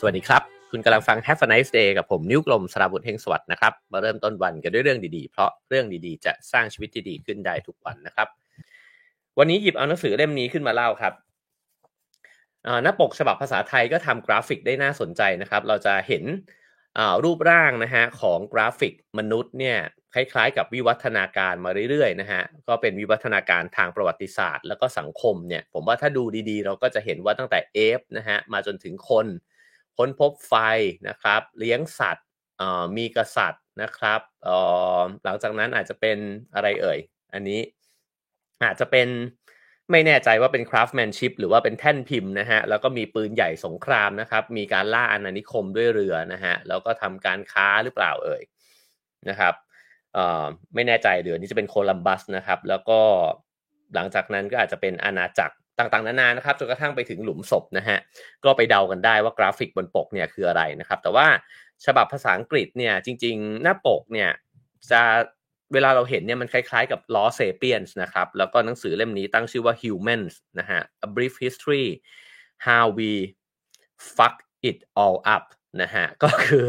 สวัสดีครับ คุณกำลังฟัง Have a nice day กับผมนิ้วกลมสราวุธ เฮ้งสวัสดิ์นะครับ มาเริ่มต้นวันกันด้วยเรื่องดีๆ เพราะเรื่องดีๆ จะสร้างชีวิตที่ดีขึ้นได้ทุกวันนะครับ วันนี้หยิบเอาหนังสือเล่มนี้ขึ้นมาเล่าครับหน้าปกฉบับภาษาไทยก็ทำกราฟิกได้น่าสนใจนะครับ เราจะเห็นรูปร่างนะฮะของกราฟิกมนุษย์เนี่ยคล้ายๆ กับวิวัฒนาการมาเรื่อยๆนะฮะก็เป็นวิวัฒนาการทางประวัติศาสตร์ แล้วก็สังคมเนี่ยผมว่าถ้าดูดีๆ เราก็จะเห็นว่าตั้งแต่เอฟนะฮะมาจนถึงคน ค้นพบไฟนะครับ เลี้ยงสัตว์มีกษัตริย์นะครับหลังจากนั้นอาจจะเป็นอะไรเอ่ย อันนี้อาจจะเป็นไม่แน่ใจว่าเป็นคราฟแมนชิพหรือว่าเป็นแท่นพิมพ์นะฮะ แล้วก็มีปืนใหญ่สงครามนะครับ มีการล่าอาณานิคมด้วยเรือนะฮะ แล้วก็ทำการค้าหรือเปล่าเอ่ยนะครับไม่แน่ใจเรือนี้จะเป็นโคลัมบัสนะครับ แล้วก็หลังจากนั้นก็อาจจะเป็นอาณาจักร ต่างๆนานานะครับจนกระทั่งไปถึงหลุมศพนะฮะก็ไปเดากันได้ว่ากราฟิกบนปกเนี่ยคืออะไรนะครับ แต่ว่าฉบับภาษาอังกฤษเนี่ยจริง ๆ หน้าปกเนี่ยจะเวลาเราเห็นเนี่ยมันคล้ายๆกับ Law Sapiens นะครับแล้วก็หนังสือเล่มนี้ตั้งชื่อว่า Humans นะฮะ A Brief History How We Fuck It All Up นะฮะก็คือ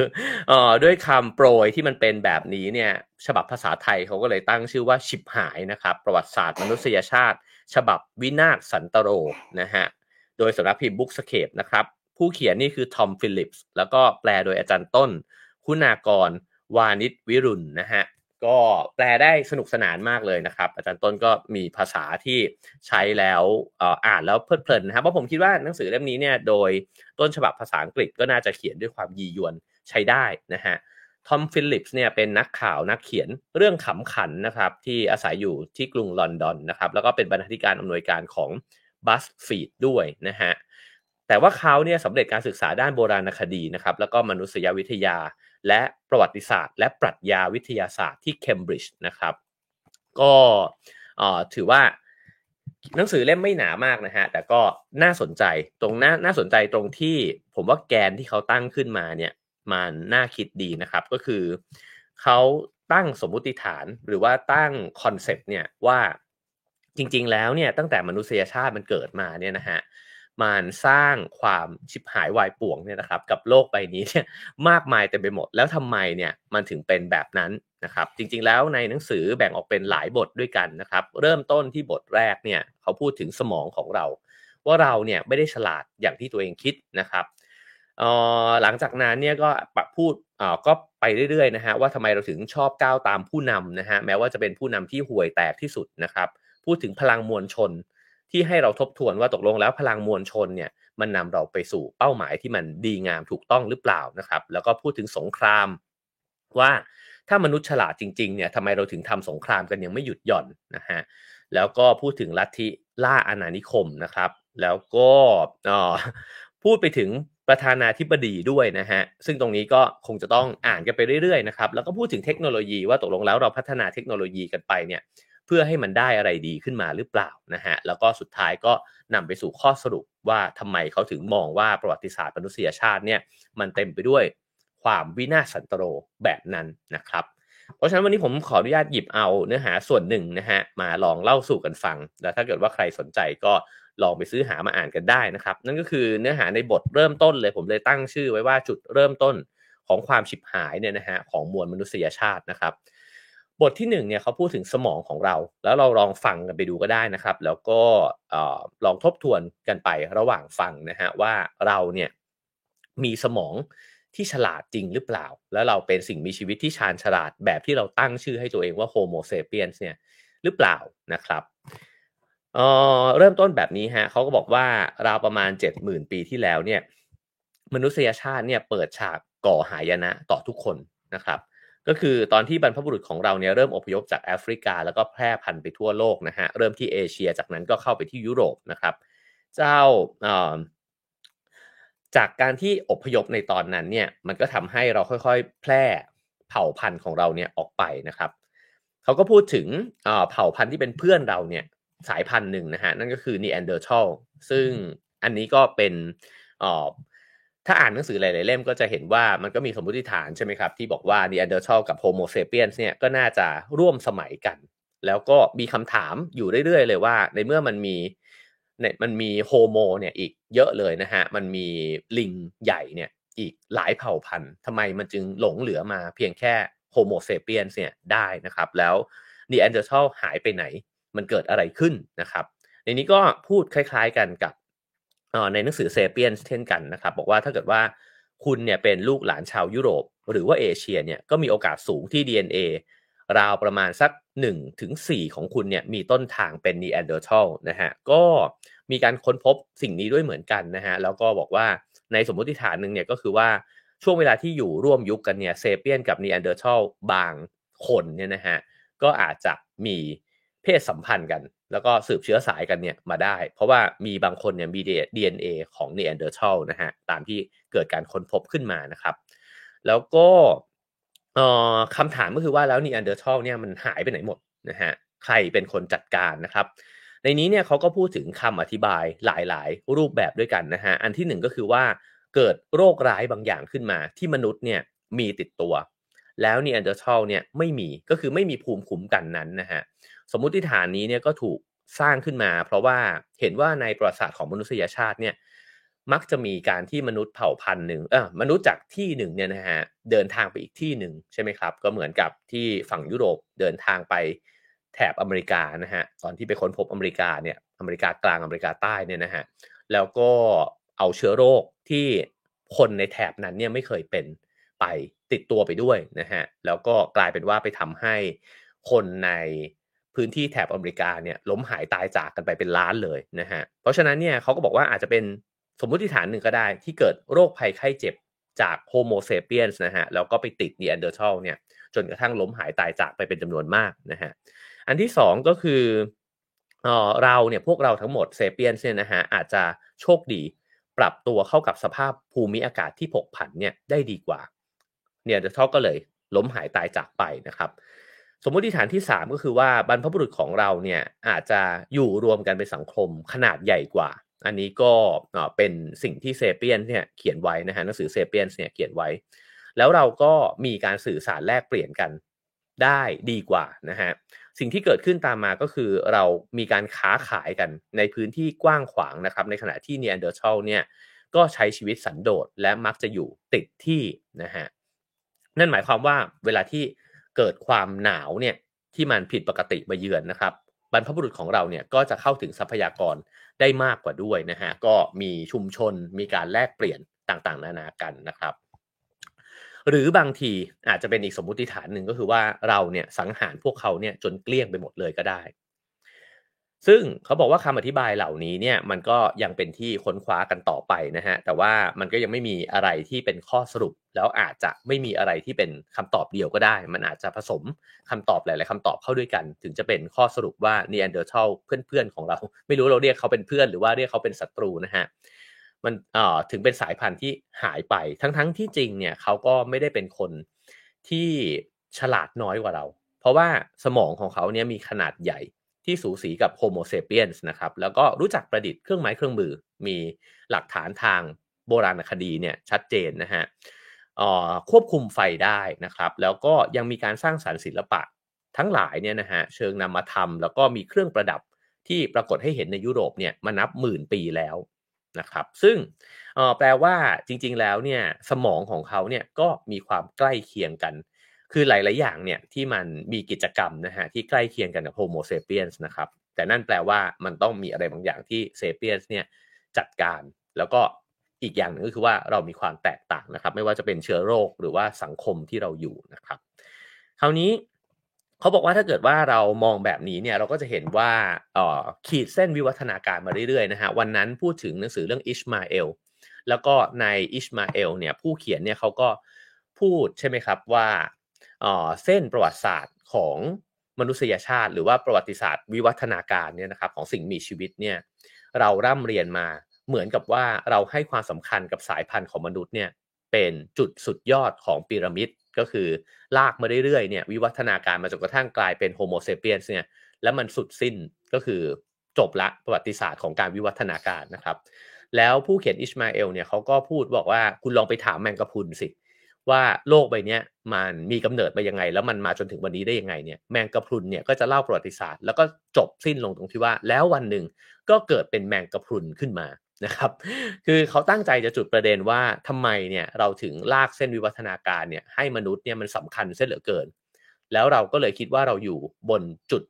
อด้วยคำโปรยที่มันเป็นแบบนี้เนี่ยฉบับภาษาไทยเขาก็เลยตั้งชื่อว่าฉิบหายนะครับ ประวัติศาสตร์มนุษยชาติ ฉบับวินาศสันตโรนะฮะโดยสำนักพิมพ์ Bookscape นะครับผู้เขียนนี่คือทอมฟิลิปส์แล้วก็แปลโดยอาจารย์ต้น คุณากรวาณิชย์วิรุฬห์นะฮะก็แปลได้สนุกสนานมากเลยนะครับ อาจารย์ต้นก็มีภาษาที่ใช้แล้วอ่านแล้วเพลิดเพลินนะครับเพราะผมคิดว่าหนังสือเล่มนี้เนี่ยโดยต้นฉบับภาษาอังกฤษก็น่าจะเขียนด้วยความยียวนใช้ได้นะฮะ ทอมฟิลลิปส์เนี่ยเป็นนักข่าวนักเขียนเรื่องขำขันนะครับ ที่อาศัยอยู่ที่กรุงลอนดอนนะครับ แล้วก็เป็นบรรณาธิการอำนวยการของ BuzzFeed ด้วยนะฮะแต่ว่าเขาเนี่ยสำเร็จการศึกษาด้านโบราณคดีนะครับ แล้วก็มนุษยวิทยา และประวัติศาสตร์ และปรัชญาวิทยาศาสตร์ที่เคมบริดจ์นะครับ ก็ถือว่าหนังสือเล่มไม่หนามากนะฮะ แต่ก็น่าสนใจตรงน่าน่าสนใจตรงที่ผมว่าแกนที่เขาตั้งขึ้นมาเนี่ย มันน่าคิดดีนะครับ ก็คือเขาตั้งสมมุติฐานหรือว่าตั้งคอนเซปต์เนี่ยว่าจริงๆแล้วเนี่ยตั้งแต่มนุษยชาติมันเกิดมาเนี่ยนะฮะมันสร้างความชิบหายวายป่วงเนี่ยนะครับกับโลกใบนี้เนี่ยมากมายเต็มไปหมด แล้วทำไมเนี่ยมันถึงเป็นแบบนั้นนะครับจริงๆแล้วในหนังสือแบ่งออกเป็นหลายบทด้วยกันนะครับเริ่มต้นที่บทแรกเนี่ยเขาพูดถึงสมองของเรา ว่าเราเนี่ยไม่ได้ฉลาดอย่างที่ตัวเองคิดนะครับ หลังจากนั้นเนี่ยก็พูดก็ไปเรื่อยๆนะฮะว่าทำไมเราถึงชอบก้าวตามผู้นำนะฮะแม้ว่าจะเป็นผู้นำที่ห่วยแตกที่สุดนะครับพูดถึงพลังมวลชนที่ให้เราทบทวนว่าตกลงแล้วพลังมวลชนเนี่ยมันนำเราไปสู่เป้าหมายที่มันดีงามถูกต้องหรือเปล่านะครับ แล้วก็พูดถึงสงครามว่าถ้ามนุษย์ฉลาดจริงๆเนี่ยทำไมเราถึงทำสงครามกันยังไม่หยุดหย่อนนะฮะแล้วก็พูดถึงลัทธิล่าอาณานิคมนะครับ แล้วก็พูดไปถึง ประธานาธิบดีด้วยนะฮะ ซึ่งตรงนี้ก็คงจะต้องอ่านกันไปเรื่อยๆนะครับ แล้วก็พูดถึงเทคโนโลยีว่าตกลงแล้วเราพัฒนาเทคโนโลยีกันไปเนี่ยเพื่อให้มันได้อะไรดีขึ้นมาหรือเปล่านะฮะ แล้วก็สุดท้ายก็นำไปสู่ข้อสรุปว่าทำไมเขาถึงมองว่าประวัติศาสตร์มนุษยชาติเนี่ยมันเต็มไปด้วยความวินาศสันตโรแบบนั้นนะครับ เพราะฉะนั้นวันนี้ผมขออนุญาตหยิบเอาเนื้อหาส่วนหนึ่งนะฮะมาลองเล่าสู่กันฟัง แล้วถ้าเกิดว่าใครสนใจก็ ลองไปซื้อหามาอ่านกันได้นะครับ นั่นก็คือเนื้อหาในบทเริ่มต้นเลย ผมเลยตั้งชื่อไว้ว่าจุดเริ่มต้นของความฉิบหายเนี่ยนะฮะของมวลมนุษยชาตินะครับ บทที่1เนี่ยเขาพูดถึงสมองของเรา แล้วเราลองฟังกันไปดูก็ได้นะครับ แล้วก็ลองทบทวนกันไประหว่างฟังนะฮะว่าเราเนี่ยมีสมองที่ฉลาดจริงหรือเปล่า แล้วเราเป็นสิ่งมีชีวิตที่ชาญฉลาดแบบที่เราตั้งชื่อให้ตัวเองว่าโฮโมเซเปียนเนี่ยหรือเปล่านะครับ เเริ่มต้นแบบนี้ฮะเขาก็บอกว่าราวประมาณ 70,000 ปีที่แล้วเนี่ยมนุษยชาติเนี่ยเปิดฉากก่อหายนะต่อทุกคนนะครับก็คือตอนที่บรรพบุรุษของเราเนี่ยเริ่มอพยพจากแอฟริกา แล้วก็แพร่พันธุ์ไปทั่วโลกนะฮะเริ่มที่เอเชียจากนั้นก็เข้าไปที่ยุโรปนะครับ เจ้าจากการที่อพยพในตอนนั้นเนี่ยมันก็ทำให้เราค่อยๆ แพร่เผ่าพันธุ์ของเราเนี่ยออกไปนะครับเขาก็พูดถึงเผ่าพันธุ์ที่เป็นเพื่อนเราเนี่ย สายพันธุ์หนึ่งนะฮะ นั่นก็คือนีแอนเดอร์ทัลซึ่งอันนี้ก็เป็นถ้าอ่านหนังสือหลายๆเล่มก็จะเห็นว่ามันก็มีสมมติฐานใช่ไหมครับ ที่บอกว่านีแอนเดอร์ทัลกับโฮโมเซเปียนเนี่ยก็น่าจะร่วมสมัยกัน แล้วก็มีคำถามอยู่เรื่อยๆเลยว่า ในเมื่อมันมีเนี่ยมันมีโฮโมเนี่ยอีกเยอะเลยนะฮะ มันมีลิงใหญ่เนี่ยอีกหลายเผ่าพันธุ์ทำไมมันจึงหลงเหลือมาเพียงแค่โฮโมเซเปียนเนี่ยได้นะครับ แล้วนีแอนเดอร์ทัลหายไปไหน มันเกิดอะไรขึ้นนะครับ ในนี้ก็พูดคล้ายๆกันกับในหนังสือเซเปียนเช่นกันนะครับ บอกว่าถ้าเกิดว่าคุณเนี่ยเป็นลูกหลานชาวยุโรป หรือว่าเอเชียเนี่ยก็มีโอกาสสูงที่ DNA ราวประมาณสัก1ถึง4ของคุณเนี่ยมีต้นทางเป็นนีแอนเดอร์ทัลนะฮะก็มีการค้นพบสิ่งนี้ด้วยเหมือนกันนะฮะแล้วก็บอกว่าในสมมติฐานหนึ่งเนี่ยก็คือว่าช่วงเวลาที่อยู่ร่วมยุคกันเนี่ยเซเปียนกับนีแอนเดอร์ทัลบางคนเนี่ยนะฮะก็อาจจะมี เพศสัมพันธ์กัน แล้วก็สืบเชื้อสายกันเนี่ยมาได้ เพราะว่ามีบางคนเนี่ยมี DNA ของนีแอนเดอร์ทัลนะฮะตามที่เกิดการค้นพบขึ้นมานะครับ แล้วก็คำถามก็คือว่าแล้วนีแอนเดอร์ทัลเนี่ยมันหายไปไหนหมดนะฮะใครเป็นคนจัดการนะครับ ในนี้เนี่ยเขาก็พูดถึงคำอธิบายหลายๆ รูปแบบด้วยกันนะฮะอันที่หนึ่งก็คือว่าเกิดโรคร้ายบางอย่างขึ้นมา ที่มนุษย์เนี่ยมีติดตัว แล้วนีแอนเดอร์ทัลเนี่ยไม่มีก็คือไม่มีภูมิคุ้มกันนั้นนะฮะ สมมุติฐานนี้เนี่ยก็ถูกสร้างขึ้นมา เพราะว่าเห็นว่าในประวัติศาสตร์ของมนุษยชาติเนี่ยมักจะมีการที่มนุษย์เผ่าพันธุ์หนึ่งเออมนุษย์จากที่หนึ่งเนี่ยนะฮะเดินทางไปอีกที่หนึ่งใช่ไหมครับ ก็เหมือนกับที่ฝั่งยุโรปเดินทางไปแถบอเมริกานะฮะตอนที่ไปค้นพบอเมริกาเนี่ยอเมริกากลางอเมริกาใต้เนี่ยนะฮะแล้วก็เอาเชื้อโรคที่คนในแถบนั้นเนี่ยไม่เคยเป็นไปติดตัวไปด้วยนะฮะแล้วก็กลายเป็นว่าไปทำให้คนใน พื้นที่แถบอเมริกาเนี่ยล้มหายตายจากกันไปเป็นล้านเลยนะฮะเพราะฉะนั้นเนี่ยเขาก็บอกว่าอาจจะเป็นสมมติฐานหนึ่งก็ได้ที่เกิดโรคภัยไข้เจ็บจากโฮโมเซเปียนส์นะฮะแล้วก็ไปติดนีแอนเดอร์ทัลเนี่ยจนกระทั่งล้มหายตายจากไปเป็นจำนวนมากนะฮะอันที่สองก็คือเออเราเนี่ยพวกเราทั้งหมดเซเปียนเนี่ยนะฮะอาจจะโชคดีปรับตัวเข้ากับสภาพภูมิอากาศที่ผกผันเนี่ยได้ดีกว่าเนี่ยเดอร์ทัลก็เลยล้มหายตายจากไปนะครับ สมมติฐานที่ 3 ก็คือว่าบรรพบุรุษของเราเนี่ยอาจจะอยู่รวมกันเป็นสังคมขนาดใหญ่กว่า อันนี้ก็เป็นสิ่งที่เซเปียนเนี่ยเขียนไว้นะฮะหนังสือเซเปียนเนี่ยเขียนไว้ แล้วเราก็มีการสื่อสารแลกเปลี่ยนกันได้ดีกว่านะฮะสิ่งที่เกิดขึ้นตามมาก็คือเรามีการค้าขายกันในพื้นที่กว้างขวางนะครับ ในขณะที่เนียนเดอร์ชัลเนี่ยก็ใช้ชีวิตสันโดษและมักจะอยู่ติดที่นะฮะนั่นหมายความว่าเวลาที่ เกิดความหนาวเนี่ยที่มันผิดปกติมาเยือนนะครับบรรพบุรุษของเราเนี่ยก็จะเข้าถึงทรัพยากรได้มากกว่าด้วยนะฮะก็มีชุมชนมีการแลกเปลี่ยนต่างๆ นานากันนะครับ หรือบางทีอาจจะเป็นอีกสมมุติฐานหนึ่งก็คือว่าเราเนี่ยสังหารพวกเขาเนี่ยจนเกลี้ยงไปหมดเลยก็ได้ ซึ่งเขาบอกว่าคำอธิบายเหล่านี้เนี่ยมันก็ยังเป็นที่ค้นคว้ากันต่อไปนะฮะแต่ว่ามันก็ยังไม่มีอะไรที่เป็นข้อสรุป แล้วอาจจะไม่มีอะไรที่เป็นคำตอบเดียวก็ได้ มันอาจจะผสมคำตอบหลายๆคำตอบเข้าด้วยกัน ถึงจะเป็นข้อสรุปว่านีแอนเดอร์ทัลเพื่อนๆของเรา ไม่รู้เราเรียกเขาเป็นเพื่อนหรือว่าเรียกเขาเป็นศัตรูนะฮะมันเอ่อถึงเป็นสายพันธุ์ที่หายไปทั้งๆที่จริงเนี่ยเขาก็ไม่ได้เป็นคนที่ฉลาดน้อยกว่าเรา เพราะว่าสมองของเขาเนี่ยมีขนาดใหญ่ ที่สูสีกับโฮโมเซเปียนส์นะครับแล้วก็รู้จักประดิษฐ์เครื่องไม้เครื่องมือ มีหลักฐานทางโบราณคดีเนี่ยชัดเจนนะฮะควบคุมไฟได้นะครับ แล้วก็ยังมีการสร้างสารรค์ศิลปะทั้งหลายเนี่ยนะฮะเชิงนำมาทำแล้วก็มีเครื่องประดับที่ปรากฏให้เห็นในยุโรปเนี่ยมานับหมื่นปีแล้วนะครับ ซึ่งแปลว่าจริงๆแล้วเนี่ยสมองของเขาเนี่ยก็มีความใกล้เคียงกัน คือหลาย ๆ อย่างเนี่ยที่มันมีกิจกรรมนะฮะที่ใกล้เคียงกันกับโฮโมเซเปียนส์นะครับแต่นั่นแปลว่ามันต้องมีอะไรบางอย่างที่เซเปียนส์เนี่ยจัดการแล้วก็อีกอย่างหนึ่งก็คือว่าเรามีความแตกต่างนะครับ ไม่ว่าจะเป็นเชื้อโรคหรือว่าสังคมที่เราอยู่นะครับ คราวนี้เขาบอกว่าถ้าเกิดว่าเรามองแบบนี้เนี่ยเราก็จะเห็นว่าขีดเส้นวิวัฒนาการมาเรื่อยๆนะฮะวันนั้นพูดถึงหนังสือเรื่องอิชมาเอลแล้วก็ในอิชมาเอลเนี่ยผู้เขียนเนี่ยเขาก็พูดใช่ไหมครับว่า เส้นประวัติศาสตร์ของมนุษยชาติ หรือว่าประวัติศาสตร์วิวัฒนาการเนี่ยนะครับของสิ่งมีชีวิตเนี่ยเราร่ำเรียนมาเหมือนกับว่าเราให้ความสำคัญกับสายพันธุ์ของมนุษย์เนี่ยเป็นจุดสุดยอดของพีระมิดก็คือลากมาเรื่อยๆเนี่ยวิวัฒนาการมาจนกระทั่งกลายเป็นโฮโมเซเปียนเนี่ยแล้วมันสุดสิ้นก็คือจบละประวัติศาสตร์ของการวิวัฒนาการนะครับ แล้วผู้เขียนอิชมาเอลเนี่ยเขาก็พูดบอกว่าคุณลองไปถามแมงกะพุนสิ ว่าโลกใบนี้มันมีกำเนิดมายังไง แล้วมันมาจนถึงวันนี้ได้ยังไงเนี่ยแมงกะพรุนเนี่ยก็จะเล่าประวัติศาสตร์แล้วก็จบสิ้นลงตรงที่ว่า แล้ววันหนึ่งก็เกิดเป็นแมงกะพรุนขึ้นมานะครับ คือเขาตั้งใจจะจุดประเด็นว่าทำไมเนี่ยเราถึงลากเส้นวิวัฒนาการเนี่ยให้มนุษย์เนี่ยมันสำคัญเส้นเหลือเกิน แล้วเราก็เลยคิดว่าเราอยู่บนจุด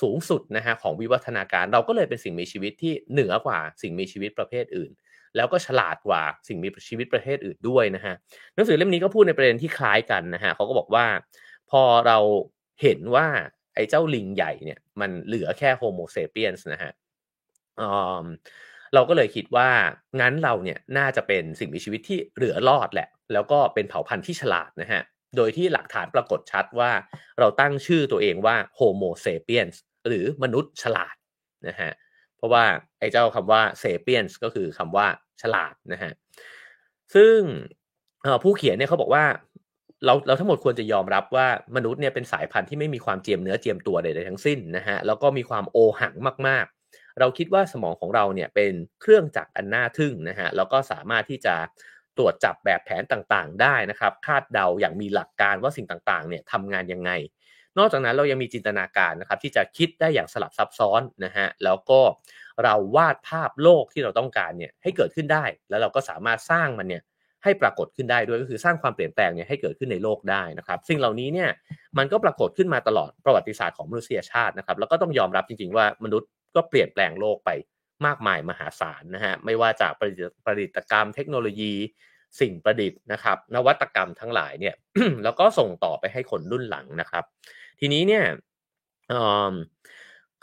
สูงสุดนะฮะของวิวัฒนาการ เราก็เลยเป็นสิ่งมีชีวิตที่เหนือกว่าสิ่งมีชีวิตประเภทอื่น แล้วก็ฉลาดกว่าสิ่งมีชีวิตประเภทอื่นด้วยนะฮะหนังสือเล่มนี้ก็พูดในประเด็นที่คล้ายกันนะฮะเขาก็บอกว่า พอเราเห็นว่าไอ้เจ้าลิงใหญ่เนี่ยมันเหลือแค่โฮโมเซเปียนส์นะฮะเราก็เลยคิดว่างั้นเราเนี่ยน่าจะเป็นสิ่งมีชีวิตที่เหลือรอดแหละ แล้วก็เป็นเผ่าพันธุ์ที่ฉลาดนะฮะโดยที่หลักฐานปรากฏชัดว่าเราตั้งชื่อตัวเองว่า Homo sapiens หรือมนุษย์ฉลาดนะฮะ เพราะว่าไอ้เจ้าคำว่า sapiens ก็คือคำว่าฉลาดนะฮะซึ่งผู้เขียนเนี่ยเขาบอกว่าเราเราทั้งหมดควรจะยอมรับว่ามนุษย์เนี่ยเป็นสายพันธุ์ที่ไม่มีความเจียมเนื้อเจียมตัวใดๆทั้งสิ้นนะฮะแล้วก็มีความโอหังมากๆ เราคิดว่าสมองของเราเนี่ยเป็นเครื่องจักรอันน่าทึ่งนะฮะแล้วก็สามารถที่จะตรวจจับแบบแผนต่างๆ ได้นะครับ คาดเดาอย่างมีหลักการว่าสิ่งต่างๆเนี่ยทำงานยังไง นอกจากนั้นเรายังมีจินตนาการนะครับที่จะคิดได้อย่างสลับซับซ้อนนะฮะแล้วก็เราวาดภาพโลกที่เราต้องการเนี่ยให้เกิดขึ้นได้ แล้วเราก็สามารถสร้างมันเนี่ยให้ปรากฏขึ้นได้ด้วยก็คือสร้างความเปลี่ยนแปลงเนี่ยให้เกิดขึ้นในโลกได้นะครับสิ่งเหล่านี้เนี่ยมันก็ปรากฏขึ้นมาตลอดประวัติศาสตร์ของมนุษยชาตินะครับแล้วก็ต้องยอมรับจริง ๆว่ามนุษย์ก็เปลี่ยนแปลงโลกไปมากมายมหาศาลนะฮะไม่ว่าจากประดิษฐกรรมเทคโนโลยี สิ่งประดิษฐ์นะครับ นวัตกรรมทั้งหลายเนี่ยแล้วก็ส่งต่อไปให้คนรุ่นหลังนะครับ ทีนี้เนี่ย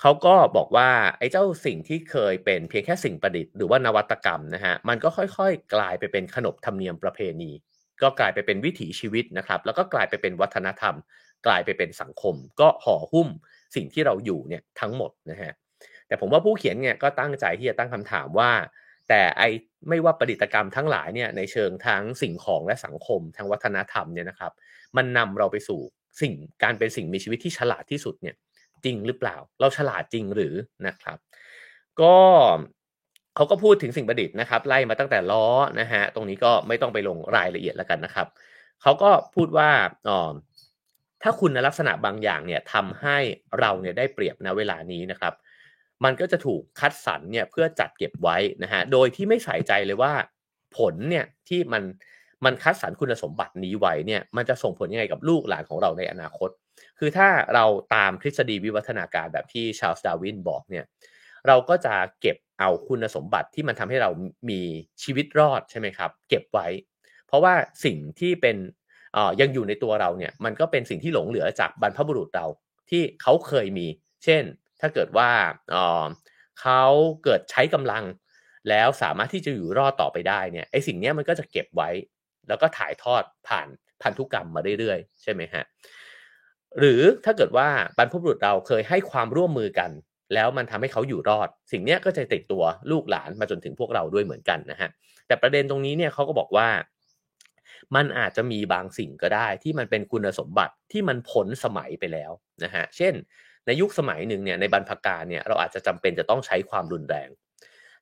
เขาก็บอกว่าไอ้เจ้าสิ่งที่เคยเป็นเพียงแค่สิ่งประดิษฐ์หรือว่านวัตกรรมนะฮะมันก็ค่อยๆ กลายไปเป็นขนบธรรมเนียมประเพณี ก็กลายไปเป็นวิถีชีวิตนะครับ แล้วก็กลายไปเป็นวัฒนธรรม กลายไปเป็นสังคม ก็ห่อหุ้มสิ่งที่เราอยู่เนี่ยทั้งหมดนะฮะแต่ผมว่าผู้เขียนเนี่ยก็ตั้งใจที่จะตั้งคำถามว่า แต่ไอไม่ว่าประดิษฐกรรมทั้งหลายเนี่ยในเชิงทั้งสิ่งของและสังคมทางวัฒนธรรมเนี่ยนะครับ มันนำเราไปสู่ สิ่งการเป็นสิ่งมีชีวิตที่ฉลาดที่สุดเนี่ยจริงหรือเปล่า เราฉลาดจริงหรือนะครับ ก็เขาก็พูดถึงสิ่งประดิษฐ์นะครับ ไล่มาตั้งแต่ล้อนะฮะตรงนี้ก็ไม่ต้องไปลงรายละเอียดแล้วกันนะครับเขาก็พูดว่าอ๋อถ้าคุณลักษณะบางอย่างเนี่ยทำให้เราเนี่ยได้เปรียบณเวลานี้นะครับ มันก็จะถูกคัดสรรเนี่ยเพื่อจัดเก็บไว้นะฮะโดยที่ไม่ใส่ใจเลยว่าผลเนี่ยที่มัน มันคัดสรรคุณสมบัตินี้ไว้เนี่ยมันจะส่งผลยังไงกับลูกหลานของเราในอนาคต คือถ้าเราตามทฤษฎีวิวัฒนาการแบบที่ชาลส์ดาวินบอกเนี่ยเราก็จะเก็บเอาคุณสมบัติที่มันทำให้เรามีชีวิตรอดใช่ไหมครับ เก็บไว้ เพราะว่าสิ่งที่เป็นยังอยู่ในตัวเราเนี่ยมันก็เป็นสิ่งที่หลงเหลือจากบรรพบุรุษเราที่เขาเคยมี เช่น ถ้าเกิดว่าเขาเกิดใช้กำลังแล้วสามารถที่จะอยู่รอดต่อไปได้เนี่ยไอสิ่งนี้มันก็จะเก็บไว้ แล้วก็ถ่ายทอดผ่านพันธุกรรมมาเรื่อยๆ ใช่ไหมฮะ หรือถ้าเกิดว่าบรรพบุรุษเราเคยให้ความร่วมมือกัน แล้วมันทำให้เขาอยู่รอด สิ่งนี้ก็จะติดตัวลูกหลานมาจนถึงพวกเราด้วยเหมือนกันนะฮะ แต่ประเด็นตรงนี้เนี่ยเขาก็บอกว่า มันอาจจะมีบางสิ่งก็ได้ ที่มันเป็นคุณสมบัติที่มันพ้นสมัยไปแล้วนะฮะ เช่น ในยุคสมัยหนึ่งเนี่ยในบรรพการเนี่ยเราอาจจะจำเป็นจะต้องใช้ความรุนแรง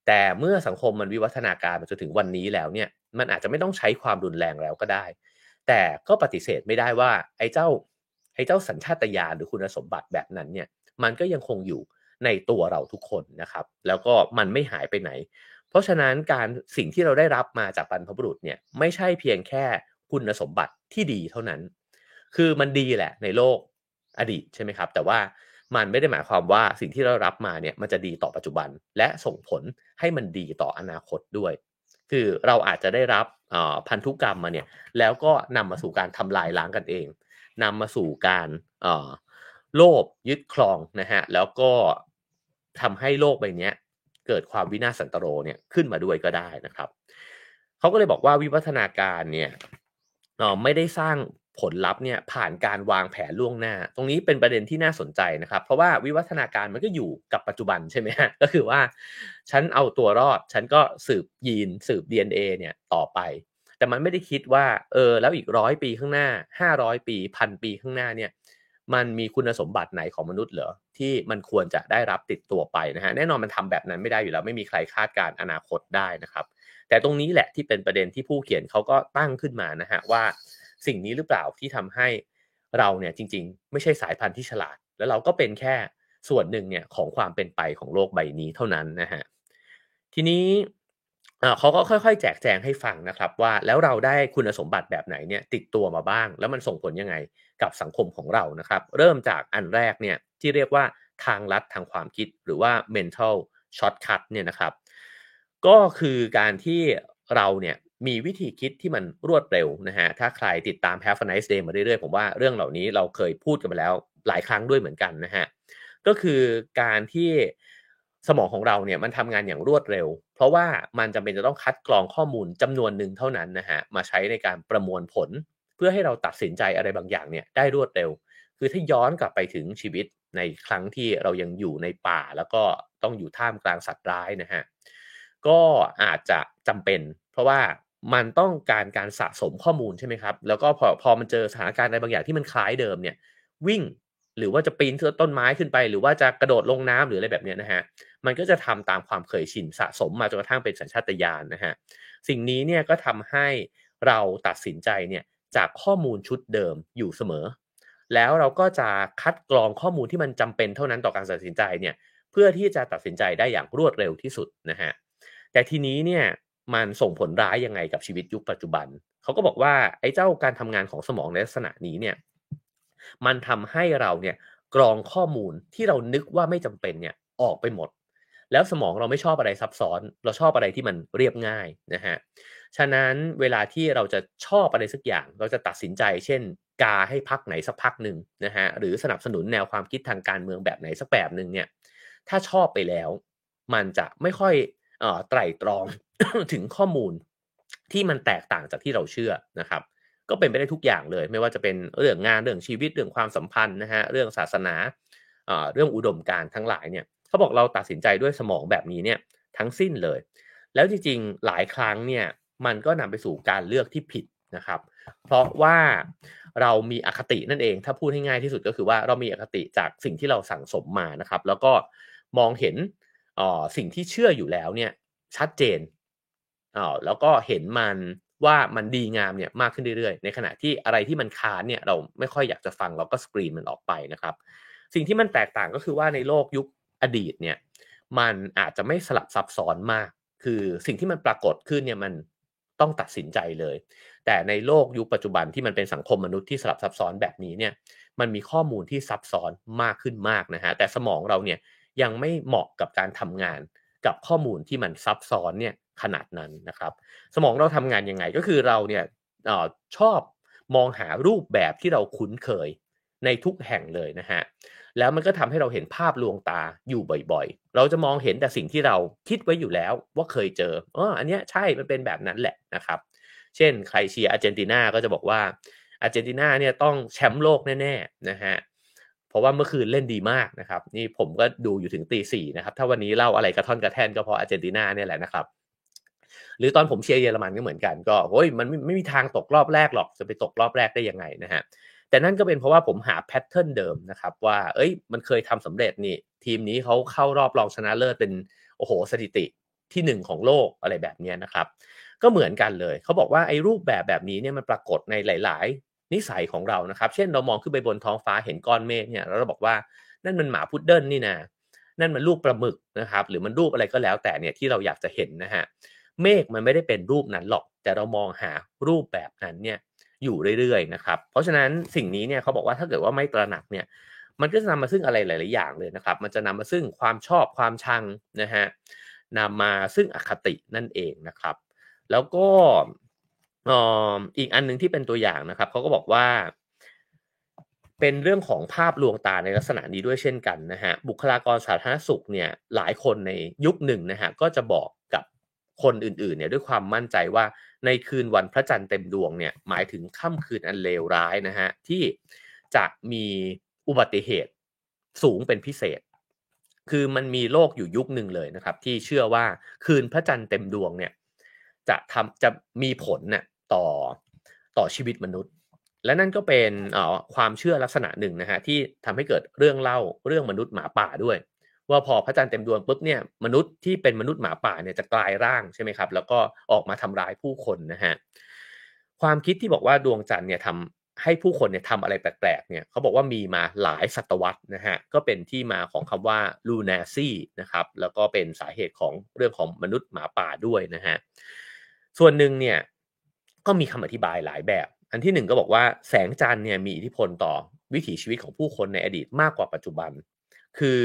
แต่เมื่อสังคมมันวิวัฒนาการมาจนถึงวันนี้แล้วเนี่ย มันอาจจะไม่ต้องใช้ความรุนแรงแล้วก็ได้ แต่ก็ปฏิเสธไม่ได้ว่า ไอ้เจ้าไอ้เจ้าสัญชาตญาณหรือคุณสมบัติแบบนั้นเนี่ยมันก็ยังคงอยู่ในตัวเราทุกคนนะครับ แล้วก็มันไม่หายไปไหน เพราะฉะนั้นการสิ่งที่เราได้รับมาจากบรรพบุรุษเนี่ยไม่ใช่เพียงแค่คุณสมบัติที่ดีเท่านั้น คือมันดีแหละในโลกอดีตใช่ไหมครับ แต่ว่ามันไม่ได้หมายความว่าสิ่งที่เรารับมาเนี่ยมันจะดีต่อปัจจุบัน และส่งผลให้มันดีต่ออนาคตด้วย คือเราอาจจะได้รับพันธุกรรมมาเนี่ยแล้วก็นำมาสู่การทำลายล้างกันเองนำมาสู่การโลภยึดครองนะฮะแล้วก็ทำให้โลกใบนี้เกิดความวินาศสันตโรเนี่ยขึ้นมาด้วยก็ได้นะครับเขาก็เลยบอกว่าวิวัฒนาการเนี่ยไม่ได้สร้าง ผลลัพธ์เนี่ยผ่านการวางแผนล่วงหน้า ตรงนี้เป็นประเด็นที่น่าสนใจนะครับ เพราะว่าวิวัฒนาการมันก็อยู่กับปัจจุบันใช่ไหมฮะก็คือว่า ฉันเอาตัวรอด ฉันก็สืบยีนสืบ DNA เนี่ยต่อไป แต่มันไม่ได้คิดว่าเออแล้วอีกร้อยปีข้างหน้าห้าร้อยปีพันปีข้างหน้าเนี่ยมันมีคุณสมบัติไหนของมนุษย์เหรอที่มันควรจะได้รับติดตัวไปนะฮะแน่นอนมันทำแบบนั้นไม่ได้อยู่แล้ว ไม่มีใครคาดการอนาคตได้นะครับ แต่ตรงนี้แหละที่เป็นประเด็นที่ผู้เขียนเขาก็ตั้งขึ้นมานะฮะว่า สิ่งนี้หรือเปล่าที่ทำให้เราเนี่ยจริง ๆ ไม่ใช่สายพันธุ์ที่ฉลาด แล้วเราก็เป็นแค่ส่วนหนึ่งเนี่ยของความเป็นไปของโลกใบนี้เท่านั้นนะฮะทีนี้เขาก็ค่อยๆ แจกแจงให้ฟังนะครับว่าแล้วเราได้คุณสมบัติแบบไหนเนี่ยติดตัวมาบ้าง แล้วมันส่งผลยังไงกับสังคมของเรานะครับ เริ่มจากอันแรกเนี่ยที่เรียกว่าทางลัดทางความคิดหรือว่า mental shortcut เนี่ยนะครับ ก็คือการที่เราเนี่ย มีวิธีคิดที่มันรวดเร็วนะฮะ ถ้าใครติดตาม Have a nice day มาเรื่อยๆ ผมว่าเรื่องเหล่านี้เราเคยพูดกันไปแล้วหลายครั้งด้วยเหมือนกันนะฮะ ก็คือการที่สมองของเราเนี่ยมันทำงานอย่างรวดเร็ว เพราะว่ามันจำเป็นจะต้องคัดกรองข้อมูลจำนวนหนึ่งเท่านั้นนะฮะ มาใช้ในการประมวลผล เพื่อให้เราตัดสินใจอะไรบางอย่างเนี่ยได้รวดเร็ว คือถ้าย้อนกลับไปถึงชีวิตในครั้งที่เรายังอยู่ในป่า แล้วก็ต้องอยู่ท่ามกลางสัตว์ร้ายนะฮะก็อาจจะจำเป็น เพราะว่า มันต้องการการสะสมข้อมูลใช่ไหมครับ แล้วก็พอพอมันเจอสถานการณ์อะไรบางอย่างที่มันคล้ายเดิมเนี่ยวิ่งหรือว่าจะปีนต้นไม้ขึ้นไป หรือว่าจะกระโดดลงน้ำหรืออะไรแบบนี้นะฮะมันก็จะทำตามความเคยชินสะสมมาจนกระทั่งเป็นสัญชาตญาณนะฮะสิ่งนี้เนี่ยก็ทำให้เราตัดสินใจเนี่ยจากข้อมูลชุดเดิมอยู่เสมอ แล้วเราก็จะคัดกรองข้อมูลที่มันจำเป็นเท่านั้นต่อการตัดสินใจเนี่ยเพื่อที่จะตัดสินใจได้อย่างรวดเร็วที่สุดนะฮะแต่ทีนี้เนี่ย มันส่งผลร้ายยังไงกับชีวิตยุคปัจจุบัน เขาก็บอกว่าไอ้เจ้าการทำงานของสมองในลักษณะนี้เนี่ย มันทำให้เราเนี่ยกรองข้อมูลที่เรานึกว่าไม่จำเป็นเนี่ยออกไปหมด แล้วสมองเราไม่ชอบอะไรซับซ้อน เราชอบอะไรที่มันเรียบง่ายนะฮะ ฉะนั้นเวลาที่เราจะชอบอะไรสักอย่าง เราจะตัดสินใจ เช่น กาให้พักไหนสักพักหนึ่งนะฮะ หรือสนับสนุนแนวความคิดทางการเมืองแบบไหนสักแบบหนึ่งเนี่ย ถ้าชอบไปแล้ว มันจะไม่ค่อยไตร่ตรอง ถึงข้อมูลที่มันแตกต่างจากที่เราเชื่อนะครับ ก็เป็นไปได้ทุกอย่างเลย ไม่ว่าจะเป็นเรื่องงานเรื่องชีวิตเรื่องความสัมพันธ์นะฮะเรื่องศาสนาเรื่องอุดมการทั้งหลายเนี่ยเขาบอกเราตัดสินใจด้วยสมองแบบนี้เนี่ยทั้งสิ้นเลย แล้วจริงๆหลายครั้งเนี่ยมันก็นำไปสู่การเลือกที่ผิดนะครับ เพราะว่าเรามีอคตินั่นเอง ถ้าพูดให้ง่ายที่สุดก็คือว่าเรามีอคติจากสิ่งที่เราสั่งสมมานะครับ แล้วก็มองเห็นสิ่งที่เชื่ออยู่แล้วเนี่ยชัดเจน อ๋อแล้วก็เห็นมันว่ามันดีงามเนี่ยมากขึ้นเรื่อยๆ ในขณะที่อะไรที่มันค้านเนี่ยเราไม่ค่อยอยากจะฟังเราก็สกรีนมันออกไปนะครับ สิ่งที่มันแตกต่างก็คือว่าในโลกยุคอดีตเนี่ยมันอาจจะไม่สลับซับซ้อนมาก คือสิ่งที่มันปรากฏขึ้นเนี่ยมันต้องตัดสินใจเลย แต่ในโลกยุคปัจจุบันที่มันเป็นสังคมมนุษย์ที่สลับซับซ้อนแบบนี้เนี่ยมันมีข้อมูลที่ซับซ้อนมากขึ้นมากนะฮะแต่สมองเราเนี่ยยังไม่เหมาะกับการทำงานกับข้อมูลที่มันซับซ้อนเนี่ย ขนาดนั้นนะครับ สมองเราทำงานยังไงก็คือเราเนี่ยอชอบมองหารูปแบบที่เราคุ้นเคยในทุกแห่งเลยนะฮะแล้วมันก็ทำให้เราเห็นภาพลวงตาอยู่บ่อยๆ เราจะมองเห็นแต่สิ่งที่เราคิดไว้อยู่แล้วว่าเคยเจออ๋ออันเนี้ยใช่มันเป็นแบบนั้นแหละนะครับ เช่นใครเชียร์อาร์เจนตินาก็จะบอกว่าอาร์เจนตินาเนี่ยต้องแชมป์โลกแน่ๆนะฮะเพราะว่าเมื่อคืนเล่นดีมากนะครับ นี่ผมก็ดูอยู่ถึงตีสี่นะครับ ถ้าวันนี้เล่าอะไรกระท่อนกระแท่นก็เพราะอาร์เจนตินาเนี่ยแหละนะครับ หรือตอนผมเชียร์เยอรมันก็เหมือนกันก็โอ้ยมันไม่ไม่มีทางตกรอบแรกหรอกจะไปตกรอบแรกได้ยังไงนะฮะแต่นั่นก็เป็นเพราะว่าผมหา pattern เดิมนะครับว่า เอ้ย มันเคยทำสำเร็จนี่ ทีมนี้เขาเข้ารอบรองชนะเลิศเป็นโอ้โหสถิติที่หนึ่งของโลกอะไรแบบนี้นะครับ ก็เหมือนกันเลยเขาบอกว่าไอ้รูปแบบแบบนี้เนี่ยมันปรากฏในหลาย ๆ นิสัยของเรานะครับ เช่นเรามองขึ้นไปบนท้องฟ้าเห็นก้อนเมฆเนี่ยเราบอกว่านั่นมันหมาพุดเดิ้ลนี่นะนั่นมันรูปปลาหมึกนะครับ หรือมันรูปอะไรก็แล้วแต่เนี่ยที่เราอยากจะเห็นนะฮะ เมฆมันไม่ได้เป็นรูปนั้นหรอก แต่เรามองหารูปแบบนั้นเนี่ยอยู่เรื่อยๆนะครับ เพราะฉะนั้นสิ่งนี้เนี่ยเขาบอกว่าถ้าเกิดว่าไม่ตระหนักเนี่ยมันก็จะนำมาซึ่งอะไรหลาย ๆ อย่างเลยนะครับ มันจะนำมาซึ่งความชอบความชังนะฮะนำมาซึ่งอคตินั่นเองนะครับ แล้วก็อีกอันหนึ่งที่เป็นตัวอย่างนะครับเขาก็บอกว่า เป็นเรื่องของภาพลวงตาในลักษณะนี้ด้วยเช่นกันนะฮะบุคลากรสาธารณสุขเนี่ยหลายคนในยุคหนึ่งนะฮะก็จะบอกกับ คนอื่นๆเนี่ยด้วยความมั่นใจว่าในคืนวันพระจันทร์เต็มดวงเนี่ยหมายถึงค่ำคืนอันเลวร้ายนะฮะที่จะมีอุบัติเหตุสูงเป็นพิเศษ คือมันมีโลกอยู่ยุคหนึ่งเลยนะครับ ที่เชื่อว่าคืนพระจันทร์เต็มดวงเนี่ยจะทำจะมีผลเนี่ยต่อต่อชีวิตมนุษย์ และนั่นก็เป็นความเชื่อลักษณะหนึ่งนะฮะที่ทำให้เกิดเรื่องเล่าเรื่องมนุษย์หมาป่าด้วย ว่าพอพระจันทร์เต็มดวงปุ๊บเนี่ยมนุษย์ที่เป็นมนุษย์หมาป่าเนี่ยจะกลายร่างใช่ไหมครับ แล้วก็ออกมาทำร้ายผู้คนนะฮะความคิดที่บอกว่าดวงจันทร์เนี่ยทำให้ผู้คนเนี่ยทำอะไรแปลกๆเนี่ยเขาบอกว่ามีมาหลายศตวรรษนะฮะก็เป็นที่มาของคำว่าลูนาซีนะครับแล้วก็เป็นสาเหตุของเรื่องของมนุษย์หมาป่าด้วยนะฮะส่วนหนึ่งเนี่ยก็มีคำอธิบายหลายแบบ อันที่หนึ่งก็บอกว่าแสงจันทร์เนี่ยมีอิทธิพลต่อวิถีชีวิตของผู้คนในอดีตมากกว่าปัจจุบัน คือ